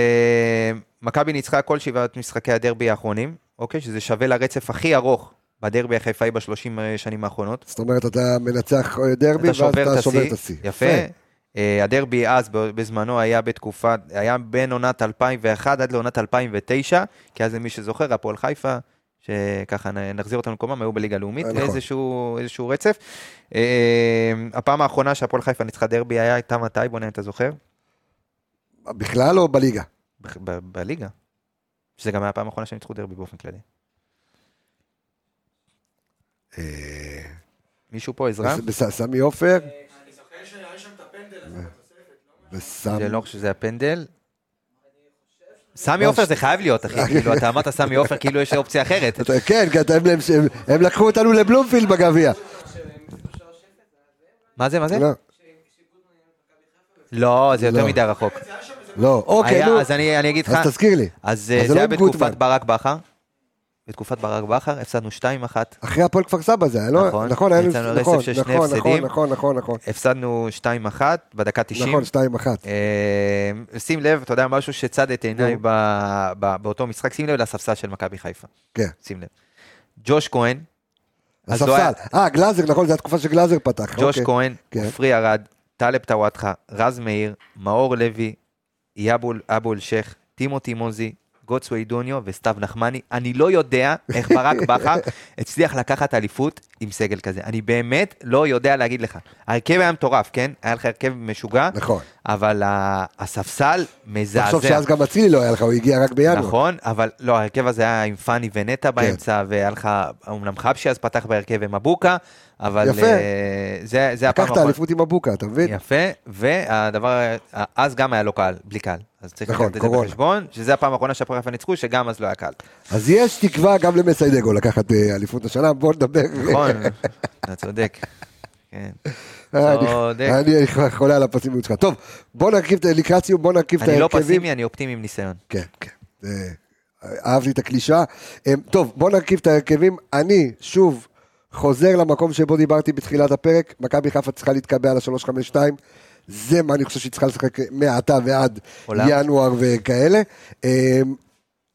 מכבי ניצחה כל שבעת משחקי הדרבי האחרונים, אוקיי? שזה שווה לרצף הכי ארוך בדרבי החיפאי בשלושים שנים האחרונות. זאת אומרת, אתה מנצח דרבי, ואז אתה את שובר את השיא. יפה. אה, הדרבי אז בזמנו היה בתקופת, היה בין עונת 2001 עד לעונת 2009, כי אז למי שזוכר, הפועל חיפה, שככה נחזיר אותם למקומם, היו בליגה הלאומית, נכון. איזשהו, איזשהו רצף. אה, הפעם האחרונה שהפועל חיפה ניצחה דרבי היה, הייתה מתי, בוא'נה, אתה זוכר? בכלל או בליגה? בליגה. שזה גם היה הפעם האחרונה שהם ניצחו דרבי באופן כללי. אה, מישהו פה עזרה? סמי עופר וסמי... זה לא חושב שזה הפנדל. סמי עופר זה חייב להיות, אחי, כאילו, אתה אמרת סמי עופר, כאילו יש אופציה אחרת. כן, כי הם- לקחו אותנו לבלומפילד בגביע. מה זה, מה זה? לא, לא, זה יותר לא. מדי רחוק. לא, אוקיי, נו. אז אני אגיד לך, אז תזכיר לי. אז אה, זה לא היה בתקופת. ברק בכר. בתקופת ברק בכר, הפסדנו 2-1, אחרי הפועל כפר סבא זה היה, לא? נכון. נכון, היה לנו- נכון, של שני נכון, נכון, הפסדים. נכון, נכון, נכון. הפסדנו 2-1 בדקה 90. נכון, שתיים אחת. אה, שים לב, אתה יודע, משהו שצד את עיניי באותו משחק, שים לב לספסל של מכבי חיפה. כן. שים לב. ג'וש כהן, לא הספסל. אה, גלאזר, נכון, זו התקופה שגלאזר פתח. ג'וש אוקיי. כהן, כן. עופרי ארד, טלב טוואטחה, רז מאיר, מאור לוי, יאבול אבו אל-שייח, טימותי מוזי, גוטסווי דוניו וסתיו נחמני. אני לא יודע איך ברק *laughs* בכר הצליח לקחת אליפות עם סגל כזה. אני באמת לא יודע להגיד לך. ההרכב היה מטורף, כן? היה לך הרכב משוגע, נכון. אבל הספסל מזעזע. תחשוב שאז גם אצילי לא היה לך, הוא הגיע רק בינואר. נכון, אבל לא, ההרכב הזה היה עם פאני ונטע כן. באמצע, והיה לך, אמנם חבשי אז פתח בהרכב ומבוקה, אבל יפה. אה, זה, זה הפעם לקחת אליפות עם מבוקה, אתה מבין? יפה, והדבר, אז גם היה לו קהל, בלי קהל. אז צריך נכון, לקחת את זה. בחשבון, שזה הפעם האחרונה שהפועל חיפה ניצחו, שגם אז לא היה קהל. אז יש תקווה גם למסיידגו לקחת אה, אליפות השנה, בוא נדבר. נכון, אתה צודק. כן. אה, אני- צודק. אני חולה על הפסימיות שלך. טוב, בוא נרכיב, את- לקראת סיום, בוא נרכיב את אני לא ההרכבים. פסימי, אני אופטימי עם ניסיון. כן, כן. אהבתי את הקלישה. אמ, טוב, בוא נרכיב את ההרכבים. אני, שוב, חוזר למקום שבו דיברתי בתחילת הפרק. מכבי חיפה צריכה להתקבע על ה-352. זה מה אני חושב שהיא צריכה לשחק מעתה ועד עולם. ינואר וכאלה. אמ,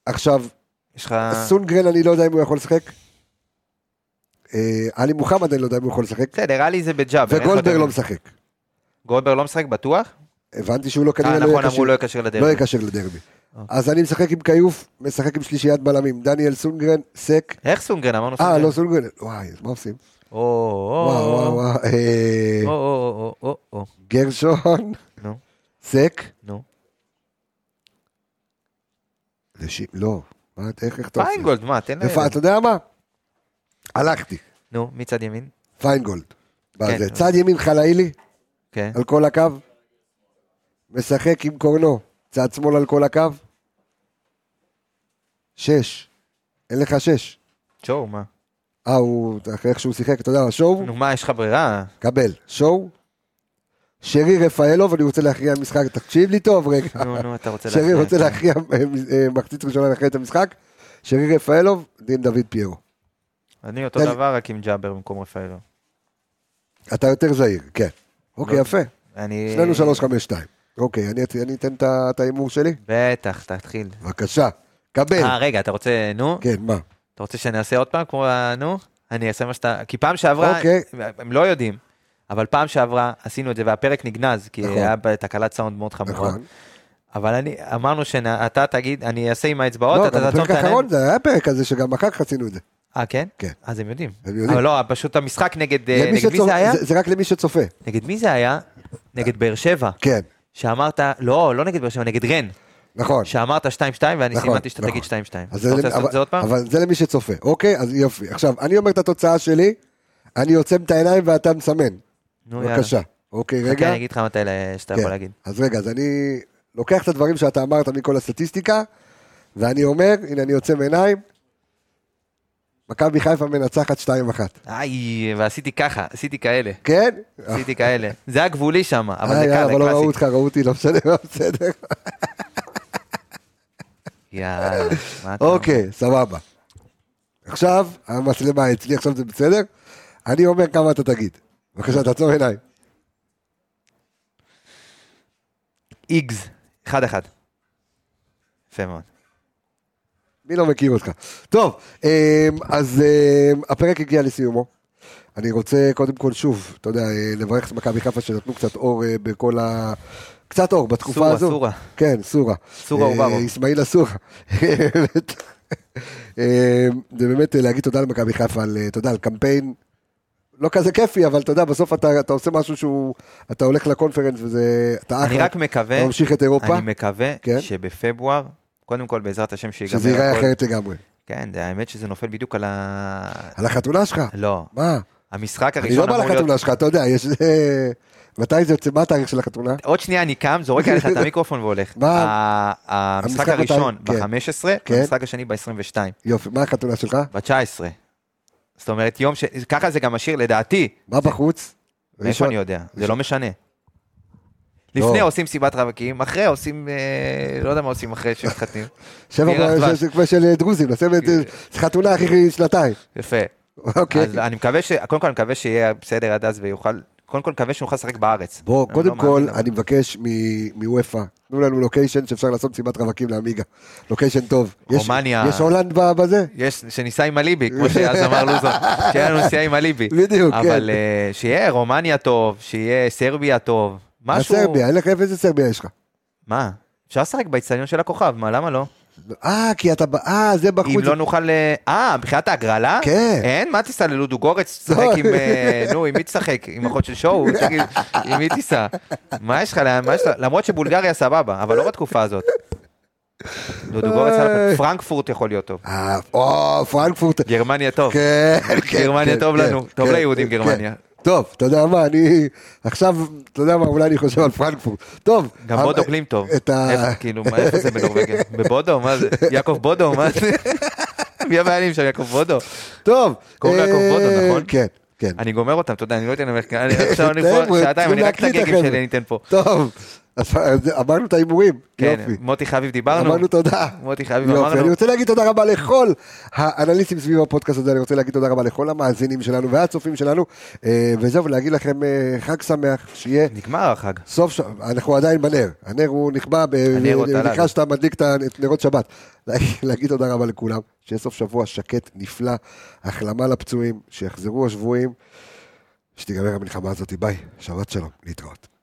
עכשיו, יש לך... סונדגרן, אני לא יודע אם הוא יכול לשחק. אה, עלי מוחמד, אני לא יודע אם הוא יכול לשחק. בסדר, עלי זה בג'אבר. וגולדברג יותר- לא משחק. גולדברג לא משחק, בטוח? הבנתי שהוא לא כנראה אה, לא נכון, יהיה אמרו לא כשיר. יוכשר לא לדרבי. יוכשר לדרבי. אז אני משחק עם כיוף, משחק עם שלישיית בלמים. דניאל סונדגרן, סק. איך סונדגרן? אמרנו אה, סונדגרן. לא סונדגרן. וואי, אז מה עושים? או. אה, או, או, או, או, או. גרשון, נו, סק. נו. לא. מה, איך איך אתה עושה? פיינגולד, מה, תן להם. אתה יודע מה? הלכתי. נו, מצד ימין? פיינגולד. כן. צד ימין חלאילי, כן. על כל הקו. משחק עם קורנו, צד שמאל על כל הקו. שש. אין לך שש. צ'ו, מה? אה, הוא, אחרי איך שהוא שיחק, אתה יודע, שואו, נו, מה, יש לך ברירה? קבל. שואו. שרי רפאלוב, אני רוצה להכריע משחק, תקשיב לי טוב רגע. נו, נו, אתה רוצה שרי להכריע. רוצה להכריע אה, אה, מחצית ראשונה להכריע את המשחק. שרי רפאלוב, דין דוד פיירו. אני אותו. דבר, רק עם ג'אבר במקום רפאלו. אתה יותר זהיר, כן. אוקיי, לא. יפה. אני... שנינו שלוש, חמש, שתיים. אוקיי, אני אתן את ההימור שלי? בטח, תתחיל. בבקשה. קבל. אה, רגע, אתה רוצה, נו? כן, מה? אתה רוצה שאני אעשה עוד פעם, כמו ה... נו? אני אעשה מה שאתה... כי פעם שעברה, אוקיי. הם לא יודעים, אבל פעם שעברה עשינו את זה, והפרק נגנז, כי נכון. היה בתקלת סאונד מאוד חמורה. נכון. אבל אני, אמרנו שאתה תגיד, אני אעשה עם האצבעות, לא, אתה גם תעצום בפרק את העיניים. האחרון זה היה פרק כזה שגם אחר כך עשינו את זה. אה, כן? כן. אז הם יודעים. הם יודעים. אבל לא, פשוט המשחק נגד, אה, נגד מי שצופ- זה היה? זה- זה רק למי שצופה. נגד מי זה היה? נגד באר שבע. כן, שאמרת, לא, לא נגד באר שבע, נגד רן. נכון. שאמרת 2-2 ואני נכון, סימנתי שאתה נכון. תגיד 2-2. אז אתה רוצה למ- לעשות את זה עוד פעם? אבל זה למי שצופה, אוקיי? אז יופי. עכשיו, אני אומר את התוצאה שלי, אני עוצם את העיניים ואתה מסמן. נו, יאללה. בבקשה. אוקיי, חכה, רגע. אני אגיד לך מתי שאתה כן. יכול להגיד. אז רגע, אז אני לוקח את הדברים שאתה אמרת מכל הסטטיסטיקה, ואני אומר, הנה אני עוצם עיניים, מכבי חיפה מנצחת 2-1. איי, ועשיתי ככה, עשיתי כאלה. כן? עשיתי כאלה. זה היה גבולי שם, אבל זה קל, אבל זה לא ראו קלאסי. אותך, ראו אותי, לא משנה, לא בסדר. *laughs* יאללה? אוקיי, סבבה. עכשיו, המצלמה אצלי, עכשיו זה בסדר? אני אומר כמה אתה תגיד. בבקשה, תעצור עיניים. איגז, אחד אחד. יפה מאוד. מי לא מכיר אותך? טוב, אה, אז אה, הפרק הגיע לסיומו. אני רוצה קודם כל שוב, אתה יודע, אה, לברך את מכבי חיפה שנתנו קצת אור אה, בכל ה... קצת אור בתקופה סורה, הזו. סורה. כן, סורה. סורה אה, וברוב. אסמאעיל אסורה. באמת. *laughs* אה, זה באמת אה, להגיד תודה למכבי חיפה על, אה, יודע, על קמפיין לא כזה כיפי, אבל אתה יודע, בסוף אתה, אתה עושה משהו שהוא, אתה הולך לקונפרנס וזה, אתה אני אחלה, רק מקווה, אתה ממשיך את אירופה, אני מקווה כן. שבפברואר, קודם כל בעזרת השם שיגמר שזה ייראה. אחרת לגמרי. כן, זה- האמת שזה נופל בדיוק על ה... על החתונה שלך? לא, מה? המשחק אני הראשון לא בא אמור להיות... לחתונה שלך, אתה יודע, יש... אה, מתי זה יוצא, מה התאריך של החתונה? עוד שנייה אני קם, זורק עליך את המיקרופון והולך. מה? המשחק המשחק? הראשון כן. ב-15, כן. והמשחק השני ב-22, יופי, מה החתונה שלך? ב-19. זאת אומרת, יום ש... ככה זה גם משאיר, לדעתי. מה בחוץ? מאיפה ראשון? אני יודע? זה. לא משנה. לא. לפני עושים סיבת רווקים, אחרי עושים, אה, לא יודע מה עושים אחרי שמתחתנים. *laughs* שבע כמו של דרוזים, נעשה את- זה חתונה הכי שנתיים. יפה. אוקיי. אז אני מקווה ש... קודם כל אני מקווה שיהיה בסדר עד אז ויוכל... קודם כל מקווה שנוכל לשחק בארץ. בוא, קודם לא כל, אני מבקש מוופא, תנו לנו לוקיישן שאפשר לעשות מסיבת רווקים לעמיגה. לוקיישן טוב. רומניה. יש הולנד בזה? יש, שניסע עם הליבי, כמו שאז אמר לוזון, *laughs* שיהיה לנו נסיעה עם הליבי. בדיוק, כן. אבל אה, שיהיה רומניה טוב, שיהיה סרביה טוב, משהו... הסרביה, אין לך איזה סרביה יש לך? מה? אפשר לשחק באצטדיון של הכוכב, מה, למה לא? אה, כי אתה, אה, זה בחוץ. אם לא נוכל... אה, אה, מבחינת ההגרלה? כן. אין? מה תיסע ללודו גורץ? תשחק. עם... אה, *laughs* נו, עם מי תשחק? עם אחות של שואו? *laughs* תגיד, עם מי תיסע? מה יש לך? מה יש לך? למרות שבולגריה סבבה, אבל לא בתקופה הזאת. לודו גורץ, פרנקפורט יכול להיות טוב. אה, או, פרנקפורט. גרמניה טוב. כן, כן. גרמניה כן, טוב כן, לנו, טוב כן, ליהודים גרמניה. טוב, אתה יודע מה, אני עכשיו, אתה יודע מה, אולי אני חושב על פרנקפורט. טוב. גם בודו גלים טוב. את ה... כאילו, מה- איפה זה בנורבגיה? *laughs* בבודו? מה זה? יעקב בודו? מה זה? *laughs* מי הבעלים שם? יעקב בודו? טוב. קוראים יעקב אה, בודו, נכון? כן, כן. אני גומר אותם, אתה יודע, אני לא אתן להם... *laughs* עכשיו אני פה שעתיים, אני רק את הגגים. שלי ניתן פה. טוב, אז אמרנו את ההימורים. כן, יופי. מוטי חביב דיברנו. אמרנו תודה. מוטי חביב יופי, אמרנו. אני רוצה להגיד תודה רבה לכל האנליסטים סביב הפודקאסט הזה, אני רוצה להגיד תודה רבה לכל המאזינים שלנו והצופים שלנו, אה, וזהו, ולהגיד לכם אה, חג שמח, שיהיה נגמר החג. סוף, ש... אנחנו עדיין בנר, הנר הוא נכבה. לקראת שאתה מדליק את נרות שבת. להגיד תודה רבה לכולם, שיהיה סוף שבוע שקט, נפלא, החלמה לפצועים, שיחזרו השבויים, שתיגמר המלחמה הזאת, ביי, שבת שלום, להתראות.